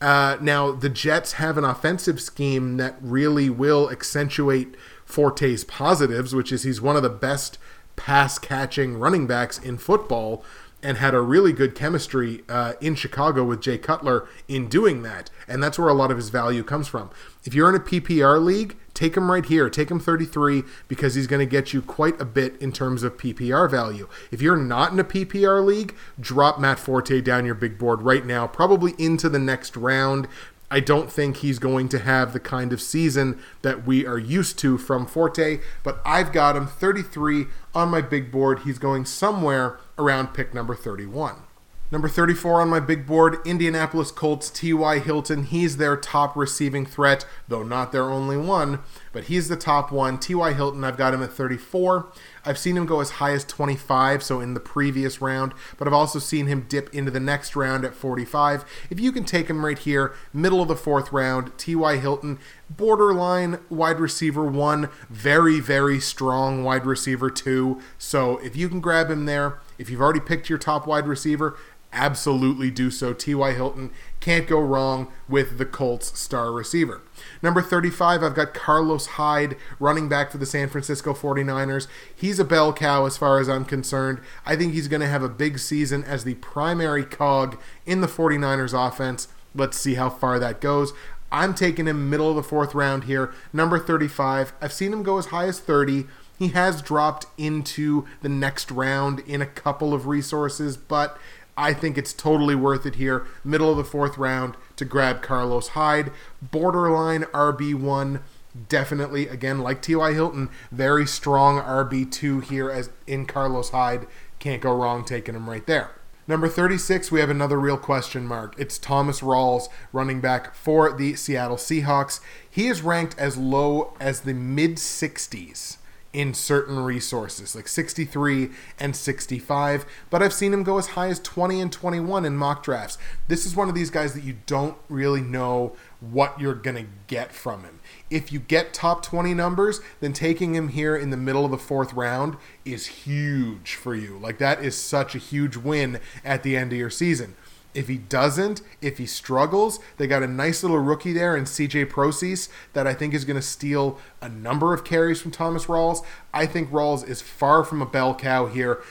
Speaker 1: Uh, now, the Jets have an offensive scheme that really will accentuate Forte's positives, which is he's one of the best pass catching running backs in football and had a really good chemistry uh, in Chicago with Jay Cutler in doing that. And that's where a lot of his value comes from. If you're in a PPR league, take him right here. Take him 33 because he's going to get you quite a bit in terms of PPR value. If you're not in a PPR league, drop Matt Forte down your big board right now, probably into the next round. I don't think he's going to have the kind of season that we are used to from Forte, but I've got him 33 on my big board. He's going somewhere around pick number 31. Number 34 on my big board, Indianapolis Colts, T.Y. Hilton. He's their top receiving threat, though not their only one, but he's the top one. T.Y. Hilton, I've got him at 34. I've seen him go as high as 25, so in the previous round, but I've also seen him dip into the next round at 45. If you can take him right here, middle of the fourth round, T.Y. Hilton, borderline wide receiver one, very, very strong wide receiver two. So if you can grab him there, if you've already picked your top wide receiver, absolutely do so. T.Y. Hilton can't go wrong with the Colts star receiver. Number 35, I've got Carlos Hyde, running back for the San Francisco 49ers. He's a bell cow as far as I'm concerned. I think he's going to have a big season as the primary cog in the 49ers offense. Let's see how far that goes. I'm taking him middle of the fourth round here, number 35. I've seen him go as high as 30. He has dropped into the next round in a couple of resources, but I think it's totally worth it here, middle of the fourth round, to grab Carlos Hyde. Borderline RB1, definitely, again, like T.Y. Hilton, very strong RB2 here as in Carlos Hyde. Can't go wrong taking him right there. Number 36, we have another real question mark. It's Thomas Rawls, running back for the Seattle Seahawks. He is ranked as low as the mid 60s in certain resources, like 63 and 65. But I've seen him go as high as 20 and 21 in mock drafts. This is one of these guys that you don't really know what you're going to get from him. If you get top 20 numbers, then taking him here in the middle of the fourth round is huge for you. Like, that is such a huge win at the end of your season If he doesn't, if he struggles, they got a nice little rookie there in CJ Prosise that I think is going to steal a number of carries from Thomas Rawls. I think Rawls is far from a bell cow here.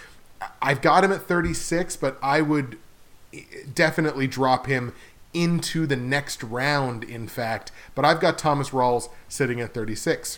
Speaker 1: I've got him at 36, but I would eh, definitely drop him into the next round, in fact. But I've got Thomas Rawls sitting at 36.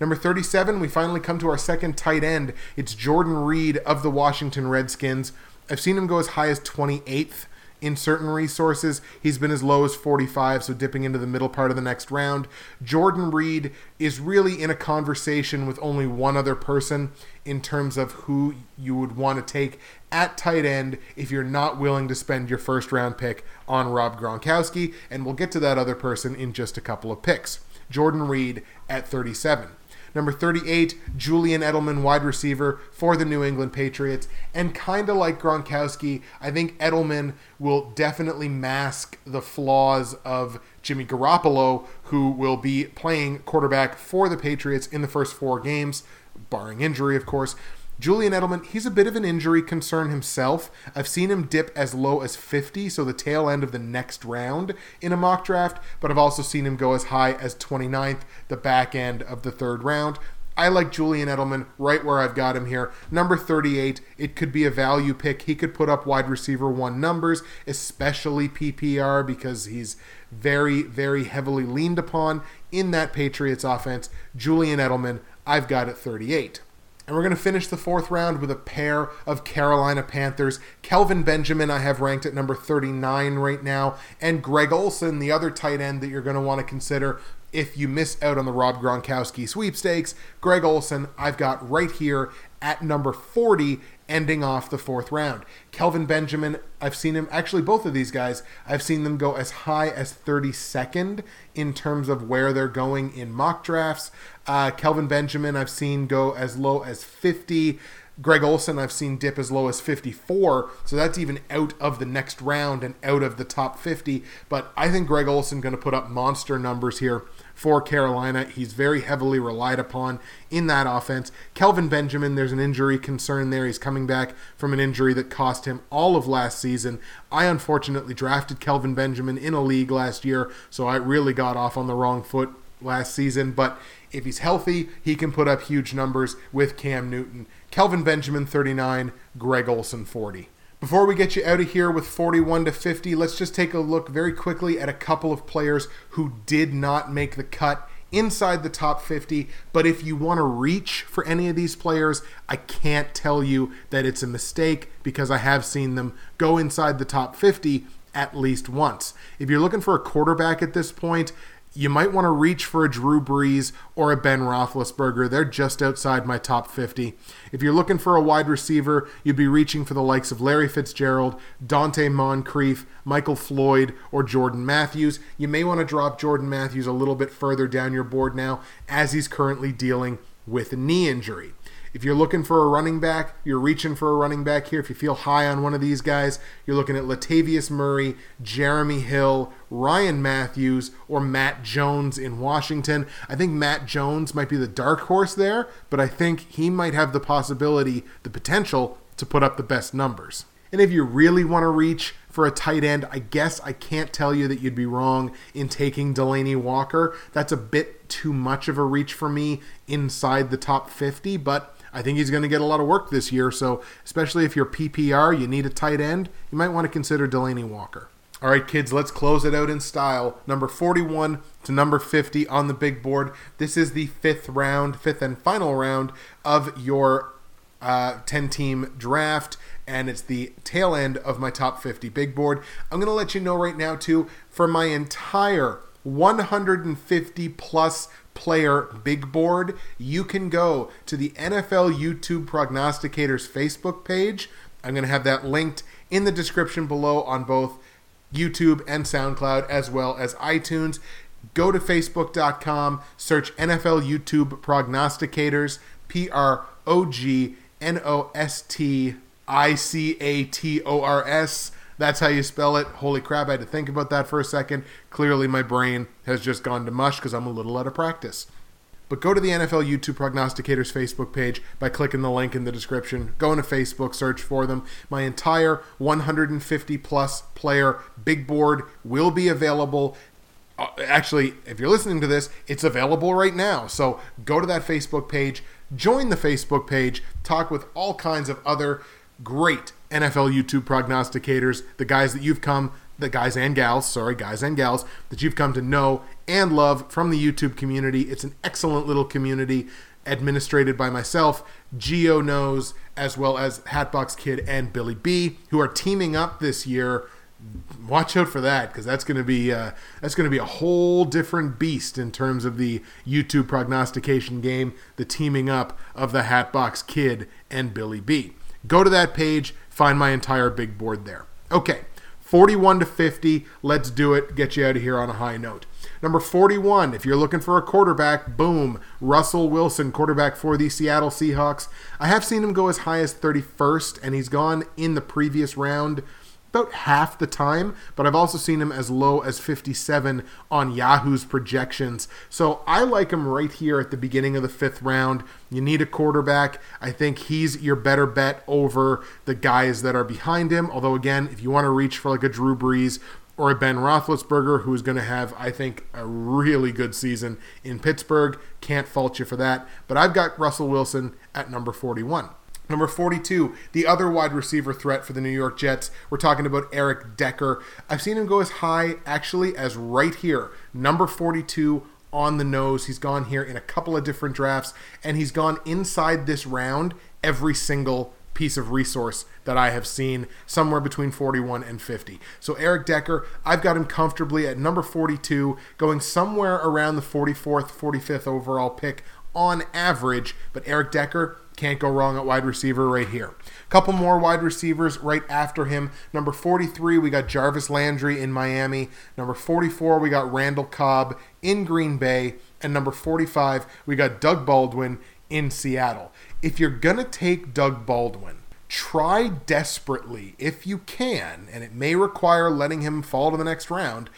Speaker 1: Number 37, we finally come to our second tight end. It's Jordan Reed of the Washington Redskins. I've seen him go as high as 28th in certain resources. He's been as low as 45, so dipping into the middle part of the next round. Jordan Reed is really in a conversation with only one other person in terms of who you would want to take at tight end if you're not willing to spend your first round pick on Rob Gronkowski, and we'll get to that other person in just a couple of picks. Jordan Reed at 37. Number 38, Julian Edelman, wide receiver for the New England Patriots. And kind of like Gronkowski, I think Edelman will definitely mask the flaws of Jimmy Garoppolo, who will be playing quarterback for the Patriots in the first four games, barring injury, of course. Julian Edelman, he's a bit of an injury concern himself. I've seen him dip as low as 50, so the tail end of the next round in a mock draft, but I've also seen him go as high as 29th, the back end of the third round. I like Julian Edelman right where I've got him here. Number 38, it could be a value pick. He could put up wide receiver one numbers, especially PPR, because he's very, very heavily leaned upon in that Patriots offense. Julian Edelman, I've got at 38. And we're going to finish the fourth round with a pair of Carolina Panthers. Kelvin Benjamin, I have ranked at number 39 right now. And Greg Olsen, the other tight end that you're going to want to consider if you miss out on the Rob Gronkowski sweepstakes. Greg Olsen, I've got right here at number 40 ending off the fourth round. Kelvin Benjamin, I've seen him, actually, both of these guys, I've seen them go as high as 32nd in terms of where they're going in mock drafts. Uh, Kelvin Benjamin, I've seen go as low as 50. Greg Olsen, I've seen dip as low as 54, so that's even out of the next round and out of the top 50. But I think Greg Olsen going to put up monster numbers here for Carolina. He's very heavily relied upon in that offense. Kelvin Benjamin, there's an injury concern there. He's coming back from an injury that cost him all of last season. I unfortunately drafted Kelvin Benjamin in a league last year, so I really got off on the wrong foot last season. But if he's healthy, he can put up huge numbers with Cam Newton. Kelvin Benjamin, 39, Greg Olsen 40. Before we get you out of here with 41 to 50, let's just take a look very quickly at a couple of players who did not make the cut inside the top 50. But if you want to reach for any of these players, I can't tell you that it's a mistake because I have seen them go inside the top 50 at least once. If you're looking for a quarterback at this point, you might want to reach for a Drew Brees or a Ben Roethlisberger. They're just outside my top 50. If you're looking for a wide receiver, you'd be reaching for the likes of Larry Fitzgerald, Donte Moncrief, Michael Floyd, or Jordan Matthews. You may want to drop Jordan Matthews a little bit further down your board now, as he's currently dealing with a knee injury. If you're looking for a running back, you're reaching for a running back here. If you feel high on one of these guys, you're looking at Latavius Murray, Jeremy Hill, Ryan Mathews, or Matt Jones in Washington. I think Matt Jones might be the dark horse there, but I think he might have the possibility, the potential to put up the best numbers. And if you really want to reach for a tight end, I guess I can't tell you that you'd be wrong in taking Delanie Walker. That's a bit too much of a reach for me inside the top 50, but I think he's going to get a lot of work this year. So, especially if you're PPR, you need a tight end, you might want to consider Delanie Walker. All right, kids, let's close it out in style. Number 41 to number 50 on the big board. This is the fifth round, fifth and final round of your uh, 10 team draft, and it's the tail end of my top 50 big board. I'm going to let you know right now, too, for my entire 150 plus player big board, you can go to the NFL YouTube Prognosticators Facebook page. I'm going to have that linked in the description below on both YouTube and SoundCloud as well as iTunes. Go to facebook.com, search NFL YouTube Prognosticators, P R O G N O S T I C A T O R S. That's how you spell it. Holy crap, I had to think about that for a second. Clearly, my brain has just gone to mush because I'm a little out of practice. But go to the NFL YouTube Prognosticators Facebook page by clicking the link in the description. Go into Facebook, search for them. My entire 150 plus player big board will be available uh, actually, if you're listening to this, it's available right now. So go to that Facebook page, join the Facebook page, talk with all kinds of other great NFL YouTube prognosticators, the guys that you've come, the guys and gals, sorry, guys and gals, that you've come to know and love from the YouTube community. It's an excellent little community administrated by myself, Geo Knows, as well as Hatbox Kid and Billy B, who are teaming up this year. Watch out for that because that's going to be uh, that's going to be a whole different beast in terms of the YouTube prognostication game. The teaming up of the Hatbox Kid and Billy B. Go to that page, find my entire big board there. Okay, 41 to 50. Let's do it. Get you out of here on a high note. Number 41, if you're looking for a quarterback, boom, Russell Wilson, quarterback for the Seattle Seahawks. I have seen him go as high as 31st, and he's gone in the previous round about half the time, but I've also seen him as low as 57 on Yahoo's projections. So I like him right here at the beginning of the fifth round. You need a quarterback. I think he's your better bet over the guys that are behind him. Although, again, if you want to reach for like a Drew Brees or a Ben Roethlisberger, who's going to have, I think, a really good season in Pittsburgh, can't fault you for that. But I've got Russell Wilson at number 41. Number 42, the other wide receiver threat for the New York Jets. We're talking about Eric Decker. I've seen him go as high, actually, as right here, number 42 on the nose. He's gone here in a couple of different drafts, and he's gone inside this round every single piece of resource that I have seen, somewhere between 41 and 50. So Eric Decker, I've got him comfortably at number 42, going somewhere around the 44th, 45th overall pick on average. But Eric Decker, can't go wrong at wide receiver right here. Couple more wide receivers right after him. Number 43, we got Jarvis Landry in Miami. Number 44, we got Randall Cobb in Green Bay. And number 45, we got Doug Baldwin in Seattle. If you're going to take Doug Baldwin, try desperately, if you can, and it may require letting him fall to the next round,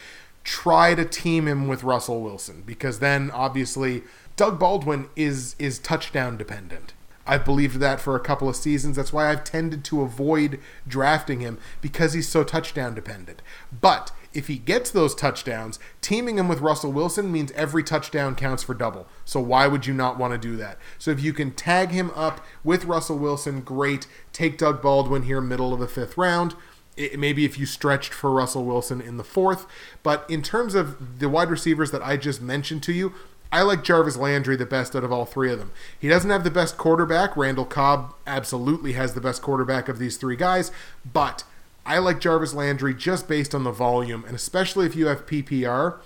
Speaker 1: try to team him with Russell Wilson because then obviously Doug Baldwin is is touchdown dependent. I've believed that for a couple of seasons. That's why I've tended to avoid drafting him because he's so touchdown dependent. But if he gets those touchdowns, teaming him with Russell Wilson means every touchdown counts for double. So why would you not want to do that? So if you can tag him up with Russell Wilson, great. Take Doug Baldwin here, middle of the fifth round. It, maybe if you stretched for Russell Wilson in the fourth. But in terms of the wide receivers that I just mentioned to you, I like Jarvis Landry the best out of all three of them. He doesn't have the best quarterback. Randall Cobb absolutely has the best quarterback of these three guys, but I like Jarvis Landry just based on the volume, and especially if you have PPR.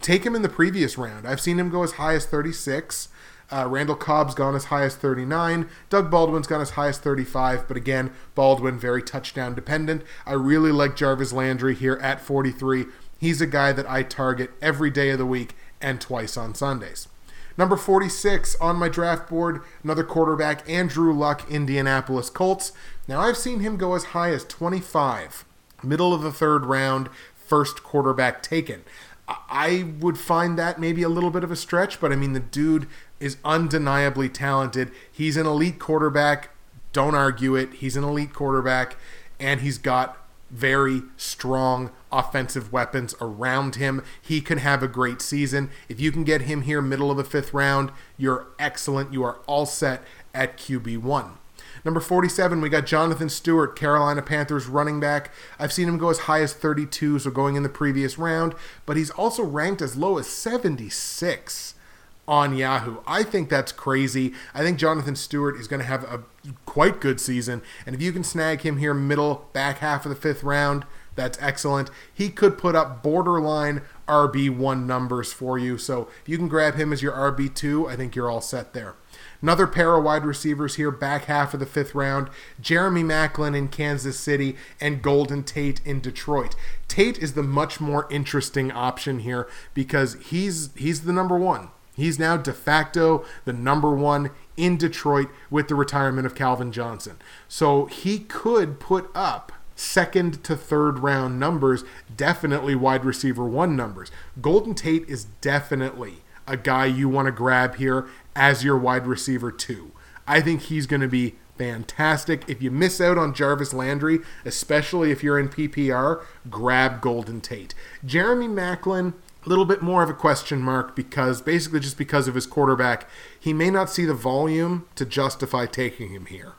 Speaker 1: Take him in the previous round. I've seen him go as high as 36. Uh, Randall Cobb's gone as high as 39. Doug Baldwin's gone as high as 35. But again, Baldwin very touchdown dependent. I really like Jarvis Landry here at 43. He's a guy that I target every day of the week and twice on Sundays. Number 46 on my draft board, another quarterback, Andrew Luck, Indianapolis Colts. Now, I've seen him go as high as 25, middle of the third round, first quarterback taken. I would find that maybe a little bit of a stretch, but I mean, the dude is undeniably talented. He's an elite quarterback. Don't argue it. He's an elite quarterback, and he's got very strong offensive weapons around him. He can have a great season. If you can get him here middle of the fifth round, you're excellent. You are all set at QB1. Number 47, we got Jonathan Stewart, Carolina Panthers running back. I've seen him go as high as 32, so going in the previous round, but he's also ranked as low as 76 on Yahoo. I think that's crazy. I think Jonathan Stewart is going to have a quite good season, and if you can snag him here middle back half of the fifth round, that's excellent. He could put up borderline RB1 numbers for you. So if you can grab him as your RB2, I think you're all set there. Another pair of wide receivers here, back half of the fifth round Jeremy Maclin in Kansas City and Golden Tate in Detroit. Tate is the much more interesting option here because he's he's the number one. He's now de facto the number one in Detroit with the retirement of Calvin Johnson. So he could put up second to third round numbers, definitely wide receiver one numbers. Golden Tate is definitely a guy you want to grab here as your wide receiver too. I think he's going to be fantastic. If you miss out on Jarvis Landry, especially if you're in PPR, grab Golden Tate. Jeremy Maclin, a little bit more of a question mark because basically just because of his quarterback, he may not see the volume to justify taking him here.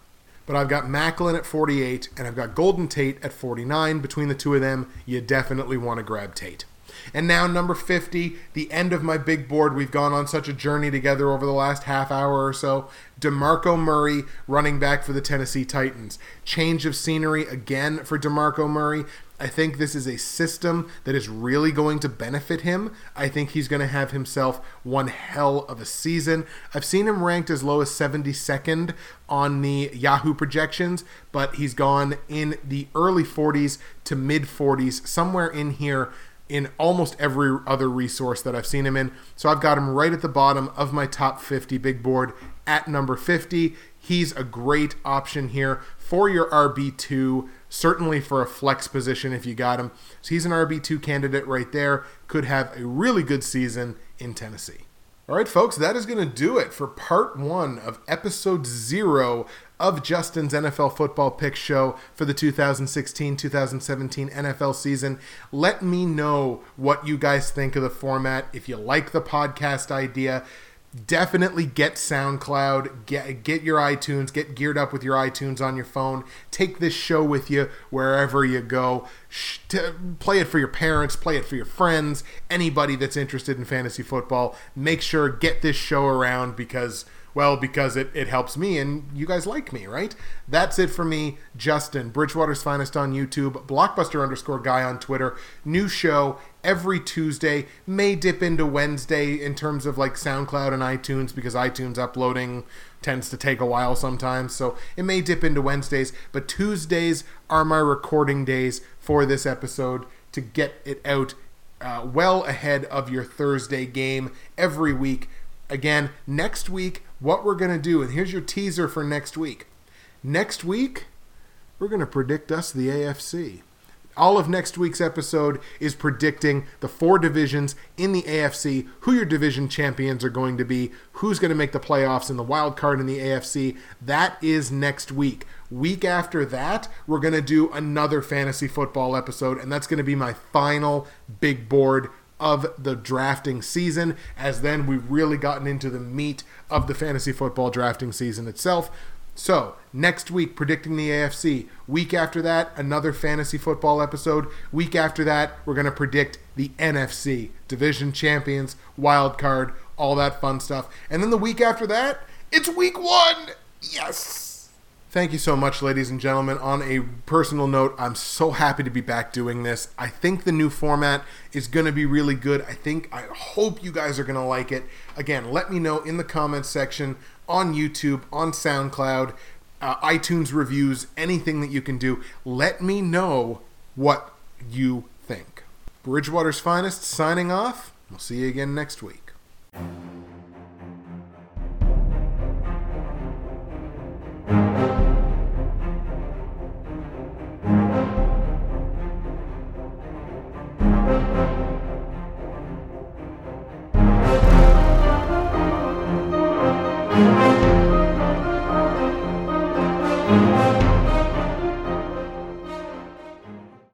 Speaker 1: But I've got Maclin at 48 and I've got Golden Tate at 49. Between the two of them, you definitely want to grab Tate. And now, number 50, the end of my big board. We've gone on such a journey together over the last half hour or so. DeMarco Murray, running back for the Tennessee Titans. Change of scenery again for DeMarco Murray. I think this is a system that is really going to benefit him. I think he's going to have himself one hell of a season. I've seen him ranked as low as 72nd on the Yahoo projections, but he's gone in the early 40s to mid 40s, somewhere in here in almost every other resource that I've seen him in. So I've got him right at the bottom of my top 50 big board at number 50. He's a great option here for your RB2, certainly for a flex position if you got him. So he's an RB2 candidate right there. Could have a really good season in Tennessee. All right, folks, that is going to do it for part one of episode zero of Justin's NFL Football Pick Show for the 2016 2017 NFL season. Let me know what you guys think of the format. If you like the podcast idea, definitely get SoundCloud, get get your iTunes, get geared up with your iTunes on your phone. Take this show with you wherever you go. play it for your parents, play it for your friends, anybody that's interested in fantasy football. Make sure get this show around because well, because it, it helps me and you guys like me, right? That's it for me, Justin, Bridgewater's Finest on YouTube, Blockbuster underscore guy on Twitter. New show every Tuesday, may dip into Wednesday in terms of like SoundCloud and iTunes because iTunes uploading tends to take a while sometimes. So it may dip into Wednesdays, but Tuesdays are my recording days for this episode to get it out uh, well ahead of your Thursday game every week. Again, next week, what we're going to do, and here's your teaser for next week. Next week, we're going to predict us the AFC. All of next week's episode is predicting the four divisions in the AFC, who your division champions are going to be, who's going to make the playoffs, and the wild card in the AFC. That is next week. Week after that, we're going to do another fantasy football episode, and that's going to be my final big board of the drafting season, as then we've really gotten into the meat of the fantasy football drafting season itself. So, next week, predicting the AFC. Week after that, another fantasy football episode. Week after that, we're going to predict the NFC, division champions, wild card, all that fun stuff. And then the week after that, it's week one! Yes! Thank you so much, ladies and gentlemen. On a personal note, I'm so happy to be back doing this. I think the new format is going to be really good. I think, I hope you guys are going to like it. Again, let me know in the comments section on YouTube, on SoundCloud, uh, iTunes reviews, anything that you can do. Let me know what you think. Bridgewater's Finest signing off. We'll see you again next week.